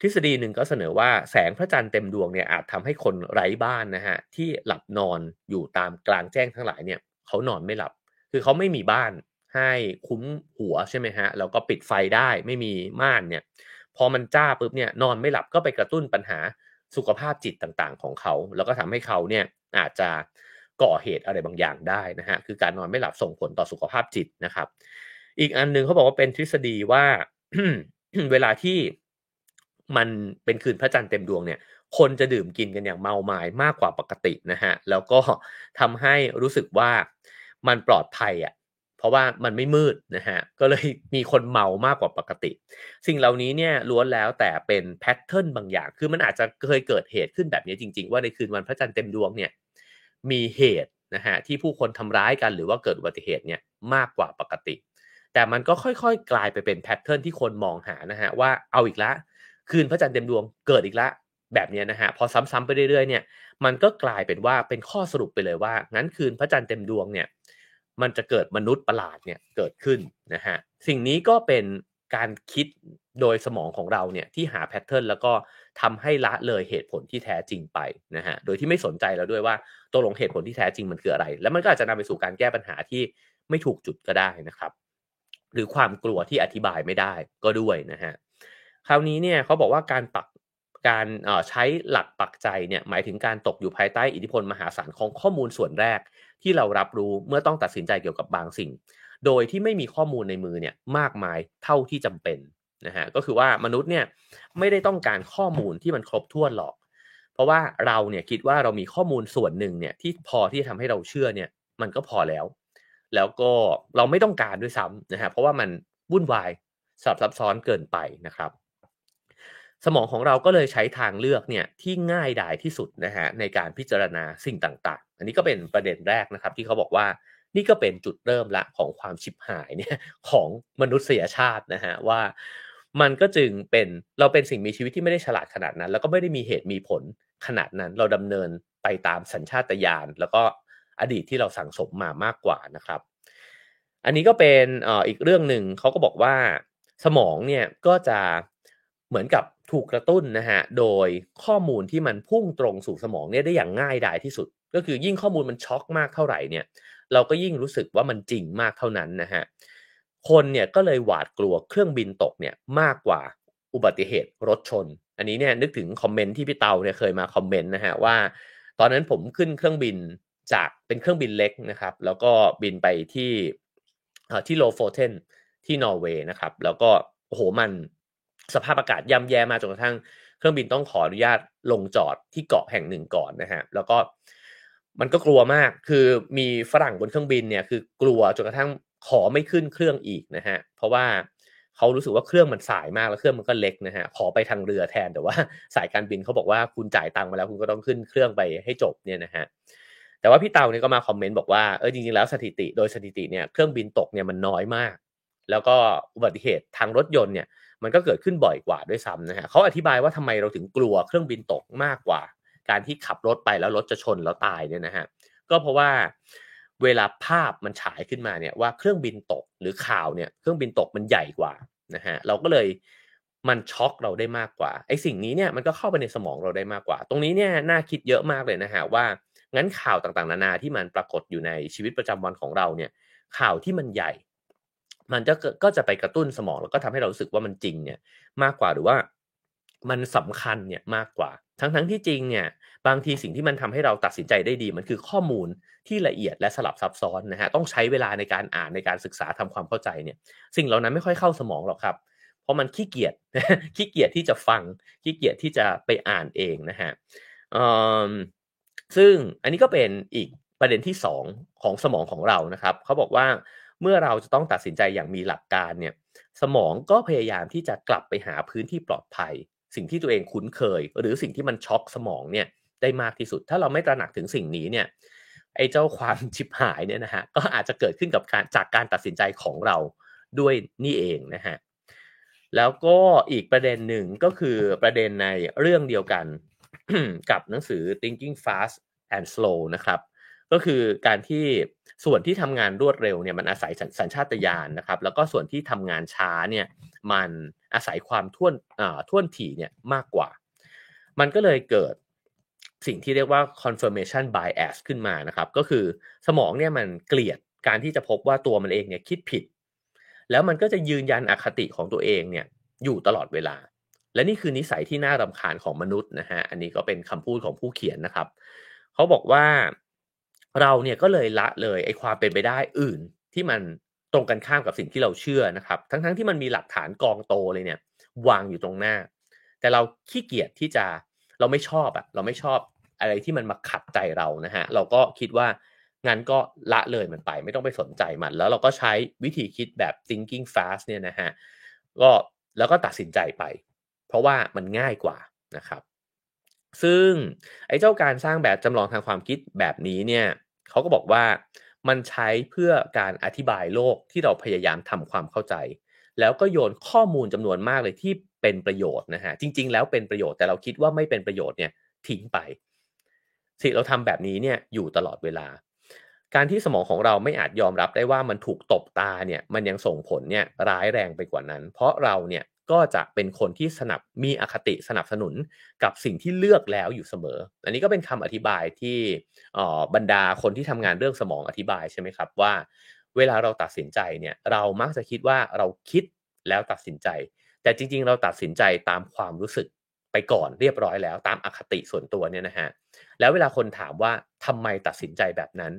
ทฤษฎีหนึ่งก็เสนอว่าแสงพระจันทร์เต็มดวงเนี่ยอาจทำให้คนไร้บ้านนะฮะที่หลับนอนอยู่ตามกลางแจ้งทั้งหลายเนี่ยเขานอนไม่หลับ คือเขาไม่มีบ้านให้คุ้มหัวใช่ไหมฮะแล้วก็ปิดไฟได้ไม่มีม่านเนี่ยพอมันจ้าปุ๊บเนี่ยนอนไม่หลับก็ไปกระตุ้นปัญหาสุขภาพจิตต่างๆ ของเขา แล้วก็ทำให้เขาเนี่ยอาจจะก่อเหตุอะไรบางอย่างได้นะฮะคือการนอนไม่หลับส่งผลต่อสุขภาพจิตนะครับ อีกอันหนึ่งเขาบอกว่าเป็นทฤษฎีว่าเวลาที่ มันเป็นคืนพระจันทร์เต็มดวงเนี่ย คนจะดื่มกินกันอย่างเมาไม้มากกว่าปกตินะฮะ แล้วก็ทำให้รู้สึกว่ามันปลอดภัยอะ เพราะว่ามันไม่มืดนะฮะ ก็เลยมีคนเมามากกว่าปกติ สิ่งเหล่านี้เนี่ยล้วนแล้วแต่เป็นแพทเทิร์นบางอย่าง คือมันอาจจะเคยเกิดเหตุขึ้นแบบนี้จริง ๆ ว่าในคืนวันพระจันทร์เต็มดวงเนี่ย มีเหตุนะฮะที่ผู้คนทำร้ายกันหรือว่าเกิดอุบัติเหตุเนี่ยมากกว่าปกติ แต่มันก็ค่อยๆ กลายไปเป็นแพทเทิร์นที่คนมองหานะฮะว่าเอาอีกและ คืนพระจันทร์เต็มดวงเกิดอีกละแบบนี้นะฮะพอซ้ำๆไปเรื่อยๆเนี่ยมันก็กลายเป็นว่าเป็นข้อสรุปไปเลยว่า งั้นคืนพระจันทร์เต็มดวงเนี่ยมันจะเกิดมนุษย์ประหลาดเนี่ยเกิดขึ้นนะฮะสิ่งนี้ก็เป็นการคิดโดยสมองของเราเนี่ยที่หาแพทเทิร์นแล้วก็ทำให้ละเลยเหตุผลที่แท้จริงไปนะฮะโดยที่ไม่สนใจแล้วด้วยว่าตัวลงเหตุผลที่แท้จริงมันคืออะไร แล้วมันก็อาจจะนำไปสู่การแก้ปัญหาที่ไม่ถูกจุดก็ได้นะครับ หรือความกลัวที่อธิบายไม่ได้ก็ด้วยนะฮะ คราวนี้เนี่ยเขาบอกว่าการปักการใช้หลักปักใจเนี่ยหมายถึงการตกอยู่ภายใต้อิทธิพลมหาศาลของข้อมูลส่วนแรกที่เรารับรู้เมื่อต้องตัดสินใจเกี่ยวกับบางสิ่ง โดยที่ไม่มีข้อมูลในมือเนี่ยมากมายเท่าที่จำเป็นนะฮะก็คือว่ามนุษย์เนี่ยไม่ได้ต้องการข้อมูลที่มันครบถ้วนหรอก เพราะว่าเราเนี่ยคิดว่าเรามีข้อมูลส่วนหนึ่งเนี่ยที่พอที่จะทำให้เราเชื่อเนี่ยมันก็พอแล้ว แล้วก็เราไม่ต้องการด้วยซ้ำนะฮะเพราะว่ามันวุ่นวายซับซ้อนเกินไปนะครับ สมองของเราก็เลยใช้ทางเลือกเนี่ยที่ง่ายดายที่สุดนะฮะในการพิจารณาสิ่งต่างๆ อันนี้ก็เป็นประเด็นแรกนะครับที่เขาบอกว่านี่ก็เป็นจุดเริ่มละของความชิบหายเนี่ยของมนุษยชาตินะฮะว่ามันก็จึงเป็นเราเป็นสิ่งมีชีวิตที่ไม่ได้ฉลาดขนาดนั้น แล้วก็ไม่ได้มีเหตุมีผลขนาดนั้น เราดำเนินไปตามสัญชาตญาณแล้วก็อดีตที่เราสั่งสมมามากกว่านะครับ อันนี้ก็เป็นออีกเรื่องหนึ่งเขาก็บอกว่าสมองเนี่ยก็จะเหมือนกับ ถูกกระตุ้นนะฮะโดยข้อมูลที่มันพุ่งตรงสู่สมองเนี่ยได้อย่างง่ายดายที่สุด ก็คือยิ่งข้อมูลมันช็อกมากเท่าไหร่เนี่ย เราก็ยิ่งรู้สึกว่ามันจริงมากเท่านั้นนะฮะคนเนี่ยก็เลยหวาดกลัวเครื่องบินตกเนี่ยมากกว่าอุบัติเหตุรถชน อันนี้เนี่ยนึกถึง comment ที่พี่เตาเนี่ยเคยมา comment นะฮะว่า ตอนนั้นผมขึ้นเครื่องบินจากเป็นเครื่องบินเล็กนะครับ แล้วก็บินไปที่ที่โลโฟเทนที่นอร์เวย์นะครับ แล้วก็โอ้โหมัน สภาพอากาศย่ำแย่มาจนกระทั่งเครื่องบินต้องขออนุญาตลงจอดที่เกาะแห่งหนึ่งก่อนนะฮะแล้วก็มันก็กลัวมากคือมีฝรั่งบนเครื่องบินเนี่ยคือกลัวจนกระทั่งขอไม่ขึ้นเครื่องอีกนะฮะเพราะว่าเขารู้สึกว่าเครื่องมันสายมากแล้วเครื่องมันก็เล็กนะฮะขอไปทางเรือแทนแต่ว่าสายการบินเขาบอกว่าคุณจ่ายตังค์มาแล้วคุณก็ต้องขึ้นเครื่องไปให้จบเนี่ยนะฮะแต่ว่าพี่เตาเนี่ยก็มาคอมเมนต์บอกว่าเออจริงๆแล้วสถิติโดยสถิติเนี่ยเครื่องบินตกเนี่ยมันน้อยมาก แล้วก็อุบัติเหตุทางรถยนต์เนี่ย มันก็เกิดขึ้นบ่อยกว่าด้วยซ้ำนะฮะเขาอธิบายว่าทำไมเราถึงกลัวเครื่องบินตกมากกว่า การที่ขับรถไปแล้วรถจะชนแล้วตายเนี่ยนะฮะก็เพราะว่าเวลาภาพมันฉายขึ้นมาเนี่ยว่าเครื่องบินตกหรือข่าวเนี่ยเครื่องบินตกมันใหญ่กว่านะฮะเราก็เลยมันช็อกเราได้มากกว่าไอ้สิ่งนี้เนี่ยมันก็เข้าไปในสมองเราได้มากกว่า ตรงนี้เนี่ยน่าคิดเยอะมากเลยนะฮะว่างั้นข่าวต่างๆ นานาที่มันปรากฏอยู่ในชีวิตประจำวันของเราเนี่ยข่าวที่มันใหญ่ มันจะก็จะไปกระตุ้นสมองแล้วก็ทำให้เรารู้สึกว่ามันจริงเนี่ยมากกว่าหรือว่ามันสำคัญเนี่ยมากกว่า ทั้งทั้งที่จริงเนี่ยบางทีสิ่งที่มันทำให้เราตัดสินใจได้ดี มันคือข้อมูลที่ละเอียดและสลับซับซ้อนนะฮะต้องใช้เวลาในการอ่านในการศึกษาทำความเข้าใจเนี่ย สิ่งเหล่านั้นไม่ค่อยเข้าสมองหรอกครับ เพราะมันขี้เกียจขี้เกียจที่จะฟังขี้เกียจที่จะไปอ่านเองนะฮะซึ่งอันนี้ก็เป็นอีกประเด็นที่ 2 ของสมองของเรานะครับเขาบอกว่า เมื่อเราจะต้องตัดสินใจอย่างมีหลักการเนี่ยสมองก็พยายามที่จะกลับไปหาพื้นที่ปลอดภัย สิ่งที่ตัวเองคุ้นเคย หรือสิ่งที่มันช็อกสมองเนี่ยได้มากที่สุด ถ้าเราไม่ตระหนักถึงสิ่งนี้เนี่ยไอ้เจ้าความชิบหายเนี่ยนะฮะก็อาจจะเกิดขึ้นกับการจากการตัดสินใจของเราด้วยนี่เองนะฮะแล้วก็อีกประเด็นหนึ่งก็คือประเด็นในเรื่องเดียวกันกับหนังสือ Thinking Fast and Slow นะครับ ก็คือการที่ส่วนที่ทำงานรวดเร็วเนี่ยมันอาศัยสัญชาตญาณนะครับ แล้วก็ส่วนที่ทำงานช้าเนี่ยมันอาศัยความท่วนท่วนถี่เนี่ยมากกว่า มันก็เลยเกิดสิ่งที่เรียกว่า confirmation bias ขึ้นมานะครับ ก็คือสมองเนี่ยมันเกลียดการที่จะพบว่าตัวมันเองเนี่ยคิดผิด แล้วมันก็จะยืนยันอคติของตัวเองเนี่ยอยู่ตลอดเวลา และนี่คือนิสัยที่น่ารำคาญของมนุษย์นะฮะอันนี้ก็เป็นคำพูดของผู้เขียนนะครับ เขาบอกว่า เราเนี่ยก็เลยละเลยไอ้ความเป็นไปได้อื่นที่มันตรงกันข้ามกับสิ่งที่เราเชื่อนะครับ ทั้งๆทที่มันมีหลักฐานกองโตเลยเนี่ยวางอยู่ตรงหน้า แต่เราขี้เกียจที่จะเราไม่ชอบอะเราไม่ชอบอะไรที่มันมาขัดใจเรานะฮะเราก็คิดว่างั้นก็ละเลยมันไปไม่ต้องไปสนใจมัน แล้วเราก็ใช้วิธีคิดแบบ thinking fast เนี่ยนะฮะก็แล้วก็ตัดสินใจไป เพราะว่ามันง่ายกว่านะครับ ซึ่งไอ้เจ้าการสร้างแบบจำลองทางความคิดแบบนี้เนี่ย เขาก็บอกว่ามันใช้เพื่อการอธิบายโลกที่เราพยายามทำความเข้าใจ แล้วก็โยนข้อมูลจำนวนมากเลยที่เป็นประโยชน์นะฮะจริง ๆ แล้วเป็นประโยชน์แต่เราคิดว่าไม่เป็นประโยชน์เนี่ยทิ้งไปสิ่งเราทำแบบนี้เนี่ยอยู่ตลอดเวลา การที่สมองของเราไม่อาจยอมรับได้ว่ามันถูกตบตาเนี่ยมันยังส่งผลเนี่ยร้ายแรงไปกว่านั้น เพราะเราเนี่ย ก็จะเป็นคนที่สนับมีอคติสนับสนุนกับสิ่งที่เลือกแล้วอยู่เสมอ อันนี้ก็เป็นคำอธิบายที่บรรดาคนที่ทำงานเรื่องสมองอธิบายใช่ไหมครับว่า เวลาเราตัดสินใจเนี่ยเรามักจะคิดว่าเราคิดแล้วตัดสินใจ แต่จริง ๆ เราตัดสินใจตามความรู้สึกไปก่อนเรียบร้อยแล้วตามอคติส่วนตัวเนี่ยนะฮะแล้วเวลาคนถามว่าทำไมตัดสินใจแบบนั้น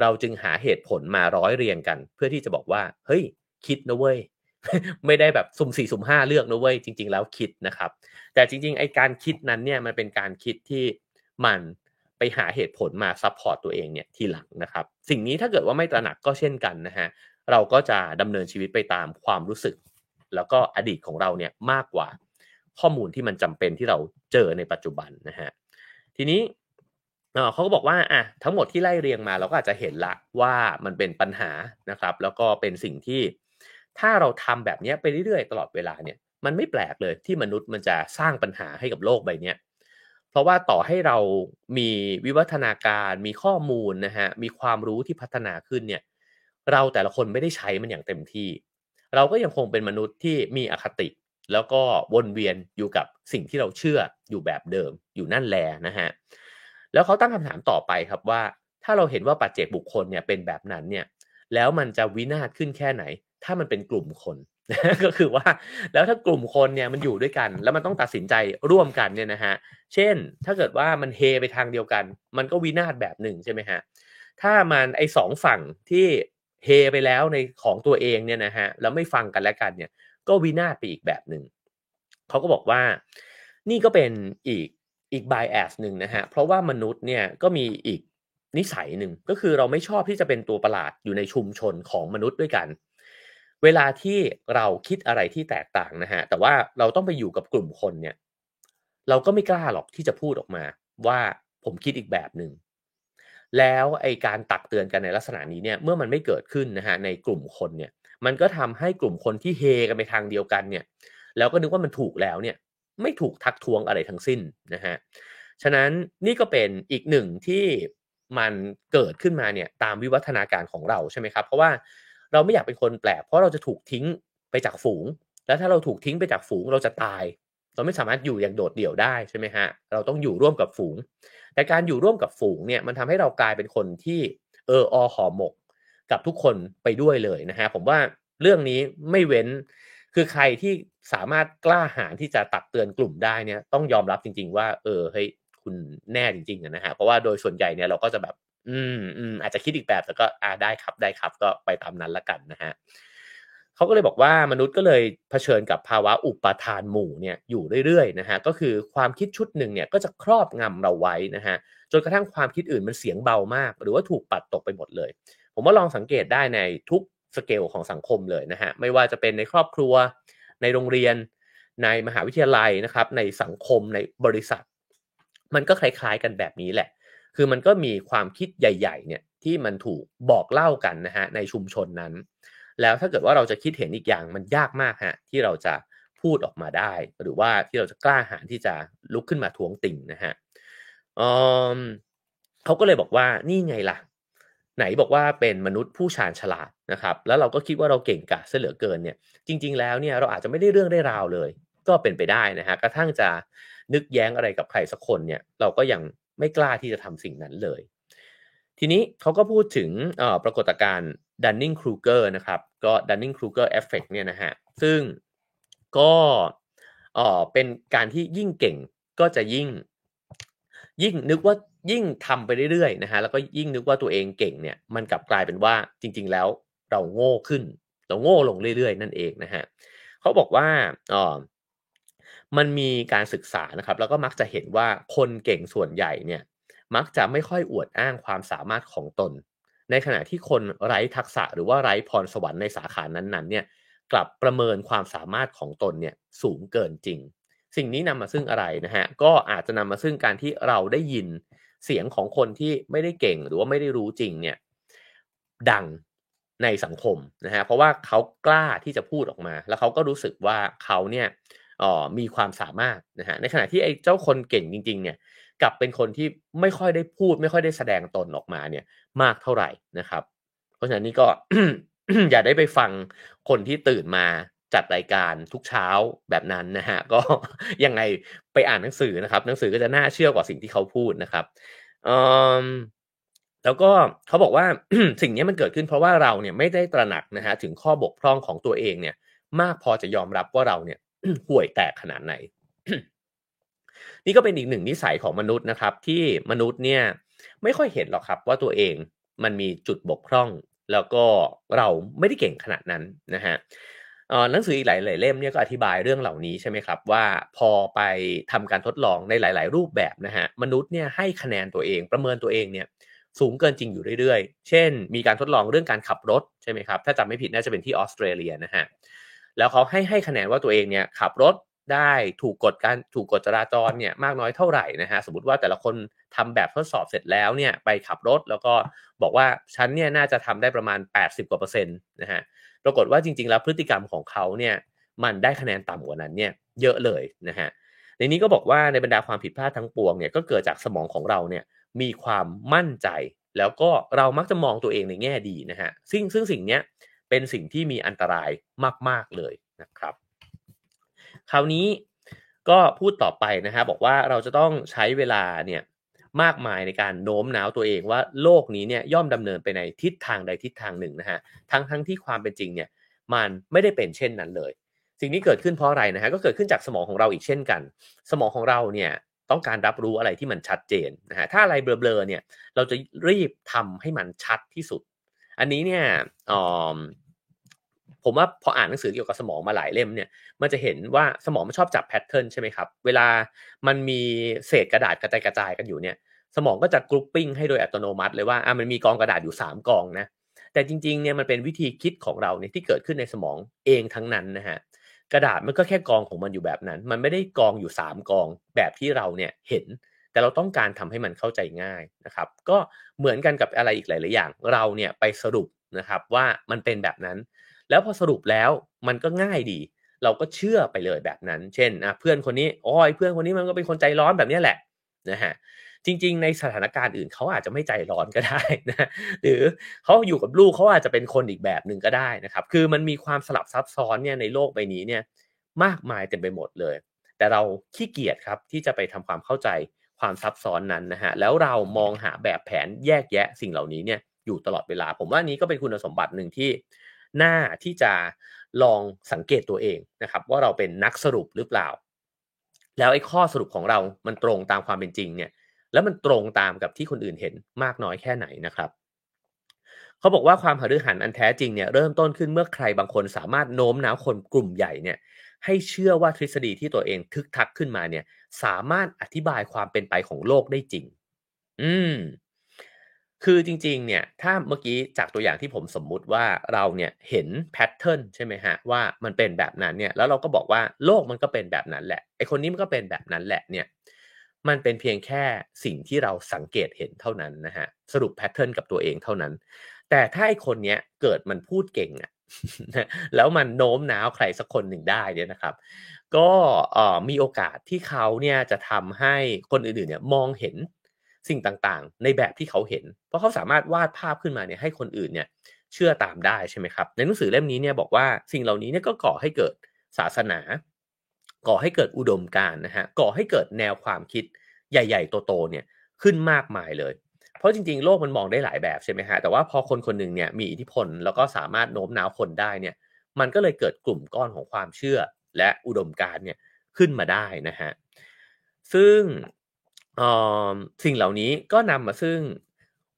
เราจึงหาเหตุผลมาร้อยเรียงกัน เพื่อที่จะบอกว่าเฮ้ยคิดนะเว้ย ไม่ได้แบบสุ่มสี่สุ่มห้าเลือกนะเว้ยจริง ๆ แล้วคิดนะครับ แต่จริง ๆ ไอการคิดนั้นเนี่ยมันเป็นการคิดที่มันไปหาเหตุผลมา support ตัวเองเนี่ยทีหลังนะครับ สิ่งนี้ถ้าเกิดว่าไม่ตระหนักก็เช่นกันนะฮะเราก็จะดำเนินชีวิตไปตามความรู้สึก แล้วก็อดีตของเราเนี่ยมากกว่าข้อมูลที่มันจำเป็นที่เราเจอในปัจจุบันนะฮะทีนี้เขาก็บอกว่าอะทั้งหมดที่ไล่เรียงมาเราก็อาจจะเห็นละว่ามันเป็นปัญหานะครับ แล้วก็เป็นสิ่งที่ ถ้าเราทำแบบนี้ไปเรื่อยๆ ตลอดเวลาเนี่ย มันไม่แปลกเลยที่มนุษย์มันจะสร้างปัญหาให้กับโลกใบนี้เพราะว่าต่อให้เรามีวิวัฒนาการมีข้อมูลนะฮะมีความรู้ที่พัฒนาขึ้นเนี่ยเราแต่ละคนไม่ได้ใช้มันอย่างเต็มที่ เราก็ยังคงเป็นมนุษย์ที่มีอคติ แล้วก็วนเวียนอยู่กับสิ่งที่เราเชื่ออยู่แบบเดิมอยู่นั่นแหละนะฮะแล้วเขาตั้งคำถามต่อไปครับว่า ถ้าเราเห็นว่าปัจเจกบุคคลเนี่ยเป็นแบบนั้นเนี่ยแล้วมันจะวินาศขึ้นแค่ไหน ถ้ามันเป็นกลุ่มคนก็คือว่าแล้วถ้ากลุ่มคนเนี่ยมันอยู่ด้วยกัน แล้วมันต้องตัดสินใจร่วมกันเนี่ยนะฮะเช่นถ้าเกิดว่ามันเฮไปทางเดียวกัน มันก็วินาศแบบหนึ่งใช่ไหมฮะถ้ามันไอสองฝั่งที่เฮไปแล้วในของตัวเองเนี่ยนะฮะแล้วไม่ฟังกันและกันเนี่ย ก็วินาศไปอีกแบบหนึ่งเขาก็บอกว่านี่ก็เป็นอีกอีก bias หนึ่งนะฮะเพราะว่ามนุษย์เนี่ยก็มีอีกนิสัยหนึ่งก็คือเราไม่ชอบที่จะเป็นตัวประหลาดอยู่ในชุมชนของมนุษย์ด้วยกัน เวลาที่เราคิดอะไรที่แตกต่างนะฮะแต่ว่าเราต้องไปอยู่กับกลุ่มคนเนี่ย เราก็ไม่กล้าหรอกที่จะพูดออกมา ว่าผมคิดอีกแบบหนึ่งแล้วไอการตักเตือนกันในลักษณะนี้เนี่ยเมื่อมันไม่เกิดขึ้นนะฮะในกลุ่มคนเนี่ย มันก็ทำให้กลุ่มคนที่เฮกันไปทางเดียวกันเนี่ย แล้วก็นึกว่ามันถูกแล้วเนี่ย ไม่ถูกทักท้วงอะไรทั้งสิ้นนะฮะฉะนั้นนี่ก็เป็นอีกหนึ่งที่มันเกิดขึ้นมาเนี่ยตามวิวัฒนาการของเราใช่ไหมครับ เพราะว่า เราไม่อยากเป็นคนแปลก เพราะเราจะถูกทิ้งไปจากฝูง แล้วถ้าเราถูกทิ้งไปจากฝูงเราจะตาย เราไม่สามารถอยู่อย่างโดดเดี่ยวได้ใช่ไหมฮะ เราต้องอยู่ร่วมกับฝูง แต่การอยู่ร่วมกับฝูงเนี่ยมันทำให้เรากลายเป็นคนที่เอออหอหมก กับทุกคนไปด้วยเลยนะฮะผมว่าเรื่องนี้ไม่เว้นคือใครที่สามารถกล้าหาญที่จะตักเตือนกลุ่มได้เนี่ยต้องยอมรับจริง ๆ ว่า เออเฮ้ยคุณแน่จริงๆนะฮะเพราะว่าโดยส่วนใหญ่เนี่ยเราก็จะแบบ อืมอืมอาจจะคิดอีกแบบแต่ก็อ่าได้ครับได้ครับ ก็ไปตามนั้นละกันนะฮะเขาก็เลยบอกว่ามนุษย์ก็เลยเผชิญกับภาวะอุปทานหมู่เนี่ยอยู่เรื่อยๆนะฮะก็คือความคิดชุดหนึ่งเนี่ยก็จะครอบงำเราไว้นะฮะจนกระทั่งความคิดอื่นมันเสียงเบามาก หรือว่าถูกปัดตกไปหมดเลย ผมว่าลองสังเกตได้ในทุกสเกลของสังคมเลยนะฮะไม่ว่าจะเป็นในครอบครัว ในโรงเรียน ในมหาวิทยาลัยนะครับ ในสังคมในบริษัท มันก็คล้ายๆกันแบบนี้แหละ คือมันก็มีความคิดใหญ่ๆเนี่ยที่มันถูกบอกเล่ากันนะฮะในชุมชนนั้น แล้วถ้าเกิดว่าเราจะคิดเห็นอีกอย่างมันยากมากฮะที่เราจะพูดออกมาได้ หรือว่าที่เราจะกล้าหาญที่จะลุกขึ้นมาทวงติ่งนะฮะเขาก็เลยบอกว่านี่ไงล่ะ ไหนบอกว่าเป็นมนุษย์ผู้ชาญฉลาดนะครับ แล้วเราก็คิดว่าเราเก่งกาจเสเหลือเกินเนี่ย จริง ๆ แล้วเนี่ยเราอาจจะไม่ได้เรื่องได้ราวเลย ก็เป็นไปได้นะฮะกระทั่งจะนึกแย้งอะไรกับใครสักคนเนี่ย เราก็ยัง ไม่กล้าที่จะทำสิ่งนั้นเลย ทีนี้เขาก็พูดถึงปรากฏการณ์ Dunning-Kruger นะครับก็ Dunning-Kruger effect เนี่ยนะฮะซึ่งก็เป็นการที่ยิ่งเก่งก็จะยิ่งยิ่งนึกว่ายิ่งทำไปเรื่อยๆนะฮะแล้วก็ยิ่งนึกว่าตัวเองเก่งเนี่ยมันกลับกลายเป็นว่าจริง ๆ แล้วเราโง่ขึ้น เราโง่ลงเรื่อย ๆ นั่นเองนะฮะเขาบอกว่าอ๋อ มันมีการศึกษานะครับ แล้วก็มักจะเห็นว่าคนเก่งส่วนใหญ่เนี่ยมักจะไม่ค่อยอวดอ้างความสามารถของตน ในขณะที่คนไร้ทักษะหรือว่าไร้พรสวรรค์ในสาขานั้นๆเนี่ยกลับประเมินความสามารถของตนเนี่ยสูงเกินจริง สิ่งนี้นำมาซึ่งอะไรนะฮะก็อาจจะนำมาซึ่งการที่เราได้ยินเสียงของคนที่ไม่ได้เก่งหรือว่าไม่ได้รู้จริงเนี่ยดังในสังคมนะฮะเพราะว่าเขากล้าที่จะพูดออกมา แล้วเขาก็รู้สึกว่าเขาเนี่ย อ๋อมีความสามารถนะฮะในขณะที่ไอ้เจ้าคนเก่งจริง ๆ เนี่ยกลับเป็นคนที่ไม่ค่อยได้พูด ไม่ค่อยได้แสดงตนออกมาเนี่ย มากเท่าไหร่นะครับ เพราะฉะนั้นนี่ก็อย่าได้ไปฟังคนที่ตื่นมาจัดรายการทุกเช้าแบบนั้นนะฮะก็ยังไงไปอ่านหนังสือนะครับหนังสือก็จะน่าเชื่อกว่าสิ่งที่เขาพูดนะครับแล้วก็เขาบอกว่าสิ่งนี้มันเกิดขึ้นเพราะว่าเราเนี่ยไม่ได้ตระหนักนะฮะถึงข้อบกพร่องของตัวเองเนี่ย มากพอจะยอมรับว่าเราเนี่ย ห่วยแตกขนาดไหน นี่ก็เป็นอีกหนึ่งนิสัยของมนุษย์นะครับ ที่มนุษย์เนี่ยไม่ค่อยเห็นหรอกครับว่าตัวเองมันมีจุดบกพร่อง แล้วก็เราไม่ได้เก่งขนาดนั้นนะฮะหนังสืออีกหลายๆเล่มเนี่ยก็อธิบายเรื่องเหล่านี้ใช่ไหมครับว่าพอไปทำการทดลองในหลาย ๆ รูปแบบนะฮะมนุษย์เนี่ยให้คะแนนตัวเองประเมินตัวเองเนี่ยสูงเกินจริงอยู่เรื่อย ๆ เช่น มีการทดลองเรื่องการขับรถใช่ไหมครับถ้าจำไม่ผิดน่าจะเป็นที่ออสเตรเลียนะฮะ แล้วเขาให้ให้คะแนนว่าตัวเองเนี่ยขับรถได้ถูกกฎการถูกกฎจราจรเนี่ยมากน้อยเท่าไหร่นะฮะสมมติว่าแต่ละคนทำแบบทดสอบเสร็จแล้วเนี่ยไปขับรถแล้วก็บอกว่าฉันเนี่ยน่าจะทำได้ประมาณ 80กว่าเปอร์เซ็นต์นะฮะปรากฏว่าจริง ๆ แล้วพฤติกรรมของเขาเนี่ยมันได้คะแนนต่ำกว่านั้นเนี่ยเยอะเลยนะฮะในนี้ก็บอกว่าในบรรดาความผิดพลาดทั้งปวงเนี่ยก็เกิดจากสมองของเราเนี่ยมีความมั่นใจ แล้วก็เรามักจะมองตัวเองในแง่ดีนะฮะซึ่งซึ่งสิ่งเนี้ย เป็นสิ่งที่มีอันตรายมาก ๆเลยนะครับ คราวนี้ก็พูดต่อไปนะฮะบบอกว่าเราจะต้องใช้เวลาเนี่ยมากมายในการโน้มน้าวตัวเองว่าโลกนี้เนี่ยย่อมดำเนินไปในทิศทางใดทิศทางหนึ่งนะฮะทั้งทั้งที่ความเป็นจริงเนี่ยมันไม่ได้เป็นเช่นนั้นเลย สิ่งนี้เกิดขึ้นเพราะอะไรนะฮะก็เกิดขึ้นจากสมองของเราอีกเช่นกัน สมองของเราเนี่ยต้องการรับรู้อะไรที่มันชัดเจนนะฮะถ้าอะไรเบลอๆเนี่ยเราจะรีบทำให้มันชัดที่สุด อันนี้เนี่ยออ ผมว่าพออ่านหนังสือเกี่ยวกับสมองมาหลายเล่มเนี่ย มันจะเห็นว่าสมองมันชอบจับ pattern ใช่ไหมครับ เวลามันมีเศษกระดาษกระจายกระจายกันอยู่เนี่ย สมองก็จะ grouping ให้โดยอัตโนมัติเลยว่าอะมันมีกองกระดาษอยู่ 3กองนะ แต่จริงๆเนี่ยมันเป็นวิธีคิดของเราเนี่ยที่เกิดขึ้นในสมองเองทั้งนั้นนะฮะ กระดาษมันก็แค่กองของมันอยู่แบบนั้น มันไม่ได้กองอยู่ 3กองแบบที่เราเนี่ยเห็นแต่เราต้องการทำให้มันเข้าใจง่ายนะครับ ก็เหมือนกันกับอะไรอีกหลาย ๆ อย่าง เราเนี่ยไปสรุปนะครับว่ามันเป็นแบบนั้น แล้วพอสรุปแล้วมันก็ง่ายดี เราก็เชื่อไปเลยแบบนั้น เช่นเพื่อนคนนี้อ้อยเพื่อนคนนี้มันก็เป็นคนใจร้อนแบบนี้แหละนะฮะจริง ๆ ในสถานการณ์อื่นเขาอาจจะไม่ใจร้อนก็ได้นะหรือเขาอยู่กับลูกเขาอาจจะเป็นคนอีกแบบหนึ่งก็ได้นะครับ คือมันมีความสลับซับซ้อนเนี่ยในโลกใบนี้เนี่ยมากมายเต็มไปหมดเลย แต่เราขี้เกียจครับที่จะไปทำความเข้าใจความซับซ้อนนั้นนะฮะแล้วเรามองหาแบบแผนแยกแยะสิ่งเหล่านี้เนี่ยอยู่ตลอดเวลา ผมว่านี้ก็เป็นคุณสมบัติหนึ่งที่ หน่าที่จะลองสังเกตตัวเองนะครับว่าเราเป็นนักสรุปหรือเปล่า แล้วไอ้ข้อสรุปของเรามันตรงตามความเป็นจริงเนี่ยแล้วมันตรงตามกับที่คนอื่นเห็นมากน้อยแค่ไหนนะครับเขาบอกว่าความหฤหันอันแท้จริงเนี่ยเริ่มต้นขึ้นเมื่อใครบางคนสามารถโน้มน้าวคนกลุ่มใหญ่เนี่ยให้เชื่อว่าทฤษฎีที่ตัวเองทึกทักขึ้นมาเนี่ยสามารถอธิบายความเป็นไปของโลกได้จริง อืม คือจริงๆ เนี่ย ถ้าเมื่อกี้จากตัวอย่างที่ผมสมมุติว่าเราเนี่ยเห็น pattern ใช่ไหมฮะว่ามันเป็นแบบนั้นเนี่ย แล้วเราก็บอกว่าโลกมันก็เป็นแบบนั้นแหละไอคนนี้มันก็เป็นแบบนั้นแหละเนี่ย มันเป็นเพียงแค่สิ่งที่เราสังเกตเห็นเท่านั้นนะฮะสรุป pattern กับตัวเองเท่านั้น แต่ถ้าไอคนเนี้ยเกิดมันพูดเก่งอะแล้วมันโน้มน้าวใครสักคนหนึ่งได้เนี่ยนะครับ ก็มีโอกาสที่เขาเนี่ยจะทำให้คนอื่นๆเนี่ยมองเห็น สิ่งต่างๆ ในแบบที่เขาเห็น เพราะเขาสามารถวาดภาพขึ้นมาเนี่ยให้คนอื่นเนี่ยเชื่อตามได้ใช่ไหมครับ ในหนังสือเล่มนี้เนี่ยบอกว่าสิ่งเหล่านี้เนี่ยก็ก่อให้เกิดศาสนา ก่อให้เกิดอุดมการนะฮะก่อให้เกิดแนวความคิดใหญ่ๆโตๆเนี่ยขึ้นมากมายเลย เพราะจริงๆ โลกมันมองได้หลายแบบใช่ไหมฮะ แต่ว่าพอคนคนหนึ่งเนี่ยมีอิทธิพลแล้วก็สามารถโน้มน้าวคนได้เนี่ย มันก็เลยเกิดกลุ่มก้อนของความเชื่อและอุดมการเนี่ยขึ้นมาได้นะฮะ ซึ่ง สิ่งเหล่านี้ก็นำมาซึ่ง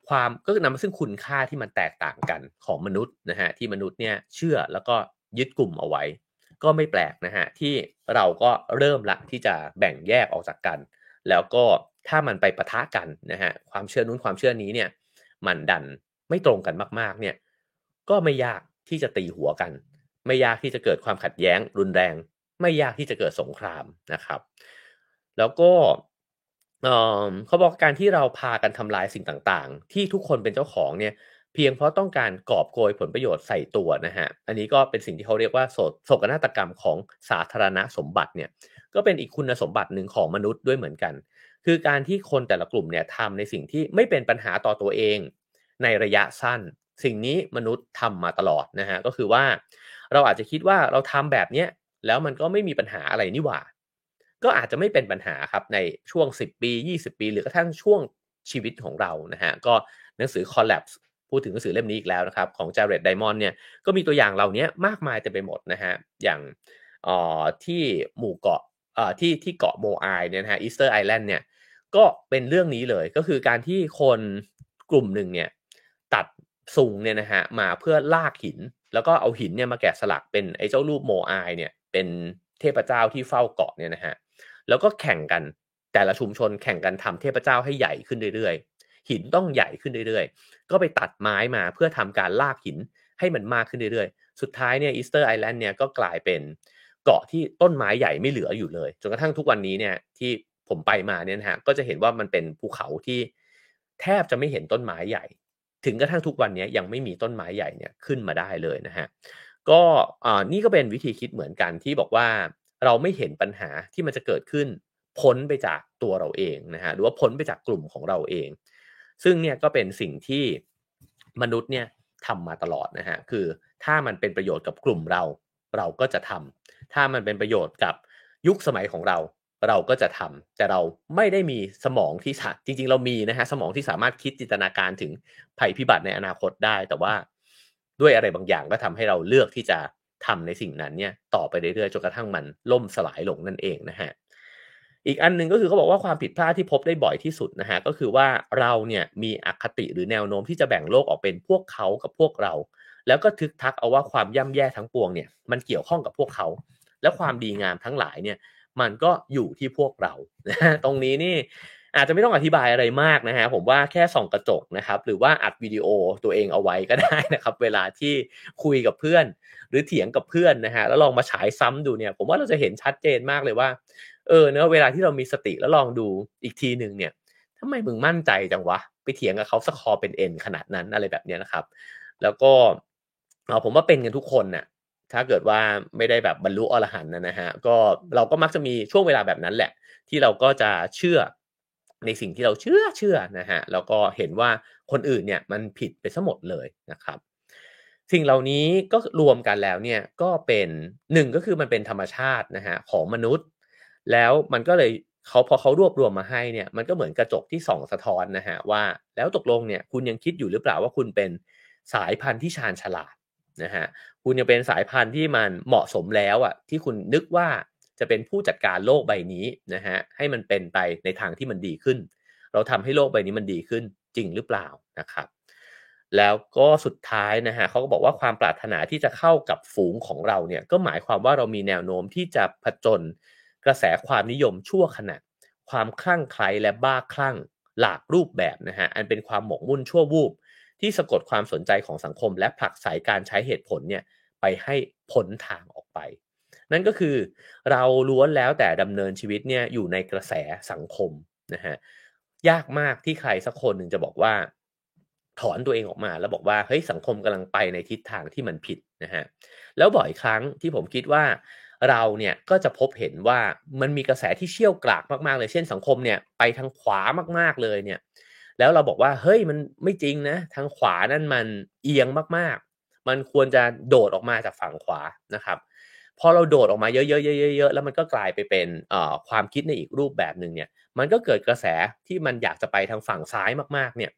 ความก็นำมาซึ่งคุณค่าที่มันแตกต่างกันของมนุษย์นะฮะที่มนุษย์เนี่ยเชื่อแล้วก็ยึดกลุ่มเอาไว้ ก็ไม่แปลกนะฮะที่เราก็เริ่มละที่จะแบ่งแยกออกจากกัน แล้วก็ถ้ามันไปปะทะกันนะฮะความเชื่อนู้นความเชื่อนี้เนี่ยมันดันไม่ตรงกันมากๆเนี่ยก็ไม่ยากที่จะตีหัวกัน ไม่ยากที่จะเกิดความขัดแย้งรุนแรง ไม่ยากที่จะเกิดสงครามนะครับ แล้วก็ เขาบอกการที่เราพากันทำลายสิ่งต่างๆ ที่ทุกคนเป็นเจ้าของเนี่ยเพียงเพราะต้องการกอบโกยผลประโยชน์ใส่ตัวนะฮะ อันนี้ก็เป็นสิ่งที่เขาเรียกว่าโศโศกนาฏกรรมของสาธารณสมบัติเนี่ย ก็เป็นอีกคุณสมบัติหนึ่งของมนุษย์ด้วยเหมือนกัน คือการที่คนแต่ละกลุ่มเนี่ยทำในสิ่งที่ไม่เป็นปัญหาต่อตัวเอง ในระยะสั้น สิ่งนี้มนุษย์ทำมาตลอดนะฮะ ก็คือว่า เราอาจจะคิดว่าเราทำแบบเนี้ยแล้วมันก็ไม่มีปัญหาอะไรนี่หว่า ก็อาจจะไม่เป็นปัญหาครับในช่วง 10 ปี 20 ปี หรือกระทั่งช่วงชีวิตของเรานะฮะก็หนังสือ Collapse พูดถึงหนังสือเล่มนี้อีกแล้วนะครับของ Jared Diamond เนี่ยก็มีตัวอย่างเหล่านี้มากมายเต็มไปหมดนะฮะอย่างออที่หมู่เกาะอ่อที่ที่เกาะโมไอเนี่ยนะฮะอีสเตอร์ไอแลนด์เนี่ยก็เป็นเรื่องนี้เลยก็คือการที่คนกลุ่มหนึ่งเนี่ยตัดซุงเนี่ยนะฮะมาเพื่อลากหิน แล้วก็เอาหินเนี่ยมาแกะสลักเป็นไอ้เจ้ารูปโมไอเนี่ยเป็นเทพเจ้าที่เฝ้าเกาะเนี่ยนะฮะ แล้วก็แข่งกันแต่ละชุมชนแข่งกันทำเทพเจ้าให้ใหญ่ขึ้นเรื่อยๆ หินต้องใหญ่ขึ้นเรื่อยๆ ก็ไปตัดไม้มาเพื่อทำการลากหินให้มันมากขึ้นเรื่อยๆ สุดท้ายเนี่ย Easter Island เนี่ยก็กลายเป็นเกาะที่ต้นไม้ใหญ่ไม่เหลืออยู่เลย จนกระทั่งทุกวันนี้เนี่ยที่ผมไปมาเนี่ยนะฮะก็จะเห็นว่ามันเป็นภูเขาที่แทบจะไม่เห็นต้นไม้ใหญ่ ถึงกระทั่งทุกวันนี้ยังไม่มีต้นไม้ใหญ่เนี่ยขึ้นมาได้เลยนะฮะก็อ่านี่ก็เป็นวิธีคิดเหมือนกันที่บอกว่า เราไม่เห็นปัญหาที่มันจะเกิดขึ้น พ้นไปจากตัวเราเองนะฮะหรือว่าพ้นไปจากกลุ่มของเราเอง ซึ่งเนี่ยก็เป็นสิ่งที่มนุษย์เนี่ยทำมาตลอดนะฮะคือถ้ามันเป็นประโยชน์กับกลุ่มเราเราก็จะทำถ้ามันเป็นประโยชน์กับยุคสมัยของเราเราก็จะทำแต่เราไม่ได้มีสมองที่จริง ๆ เรามีนะฮะสมองที่สามารถคิดจินตนาการถึงภัยพิบัติในอนาคตได้ แต่ว่าด้วยอะไรบางอย่างก็ทำให้เราเลือกที่จะ ทำในสิ่งนั้นเนี่ยต่อไปเรื่อยๆจนกระทั่งมันล่มสลายลงนั่นเองนะฮะอีกอันหนึ่งก็คือเขาบอกว่าความผิดพลาดที่พบได้บ่อยที่สุดนะฮะก็คือว่าเราเนี่ยมีอคติหรือแนวโน้มที่จะแบ่งโลกออกเป็นพวกเขากับพวกเรา แล้วก็ทึกทักเอาว่าความย่ำแย่ทั้งปวงเนี่ยมันเกี่ยวข้องกับพวกเขา และความดีงามทั้งหลายเนี่ยมันก็อยู่ที่พวกเรา ตรงนี้นี่ อาจจะไม่ต้องอธิบายอะไรมากนะฮะผมว่าแค่ส่องกระจกนะครับ หรือว่าอัดวิดีโอตัวเองเอาไว้ก็ได้นะครับ เวลาที่คุยกับเพื่อน หรือเถียงกับเพื่อนนะฮะแล้วลองมาฉายซ้ำดูเนี่ย ผมว่าเราจะเห็นชัดเจนมากเลยว่า เออเนอะเวลาที่เรามีสติแล้วลองดูอีกทีหนึ่งเนี่ยทำไมมึงมั่นใจจังวะไปเถียงกับเขาสคอเป็นเอ็นขนาดนั้นอะไรแบบนี้นะครับ แล้วก็เอาผมว่าเป็นกันทุกคนน่ะถ้าเกิดว่าไม่ได้แบบบรรลุอรหันต์นะฮะก็เราก็มักจะมีช่วงเวลาแบบนั้นแหละ ที่เราก็จะเชื่อ ในสิ่งที่เราเชื่อเชื่อนะฮะแล้วก็เห็นว่าคนอื่นเนี่ยมันผิดไปซะหมดเลยนะครับ สิ่งเหล่านี้ก็รวมกันแล้วเนี่ยก็เป็นหนึ่งก็คือมันเป็นธรรมชาตินะฮะของมนุษย์ แล้วมันก็เลยเขาพอเขารวบรวมมาให้เนี่ยมันก็เหมือนกระจกที่ส่องสะท้อนนะฮะว่าแล้วตกลงเนี่ยคุณยังคิดอยู่หรือเปล่าว่าคุณเป็นสายพันธุ์ที่ชาญฉลาดนะฮะคุณยังเป็นสายพันธุ์ที่มันเหมาะสมแล้วอะที่คุณนึกว่า จะเป็นผู้จัดการโลกใบนี้นะฮะให้มันเป็นไปในทางที่มันดีขึ้น เราทำให้โลกใบนี้มันดีขึ้นจริงหรือเปล่านะครับ แล้วก็สุดท้ายนะฮะเขาก็บอกว่าความปรารถนาที่จะเข้ากับฝูงของเราเนี่ยก็หมายความว่าเรามีแนวโน้มที่จะผจญกระแสความนิยมชั่วขณะ ความคลั่งไคล้และบ้าคลั่งหลากรูปแบบนะฮะอันเป็นความหมกมุ่นชั่ววูบที่สะกดความสนใจของสังคม และผลักไสการใช้เหตุผลเนี่ยไปให้พ้นทางออกไป นั่นก็คือเราล้วนแล้วแต่ดำเนินชีวิตเนี่ยอยู่ในกระแสสังคมนะฮะยากมากที่ใครสักคนหนึ่งจะบอกว่า ถอนตัวเองออกมาแล้วบอกว่าเฮ้ยสังคมกำลังไปในทิศทางที่มันผิดนะฮะแล้วบ่อยครั้งที่ผมคิดว่าเราเนี่ยก็จะพบเห็นว่ามันมีกระแสที่เชี่ยวกรากมากๆเลยเช่นสังคมเนี่ยไปทางขวามากๆเลยเนี่ยแล้วเราบอกว่าเฮ้ยมันไม่จริงนะทางขวานั่นมันเอียงมากๆ มันควรจะโดดออกมาจากฝั่งขวานะครับ พอเราโดดออกมาเยอะๆๆๆแล้วมันก็กลายไปเป็นความคิดในอีกรูปแบบหนึ่งเนี่ย มันก็เกิดกระแสที่มันอยากจะไปทางฝั่งซ้ายมากๆ เนี่ย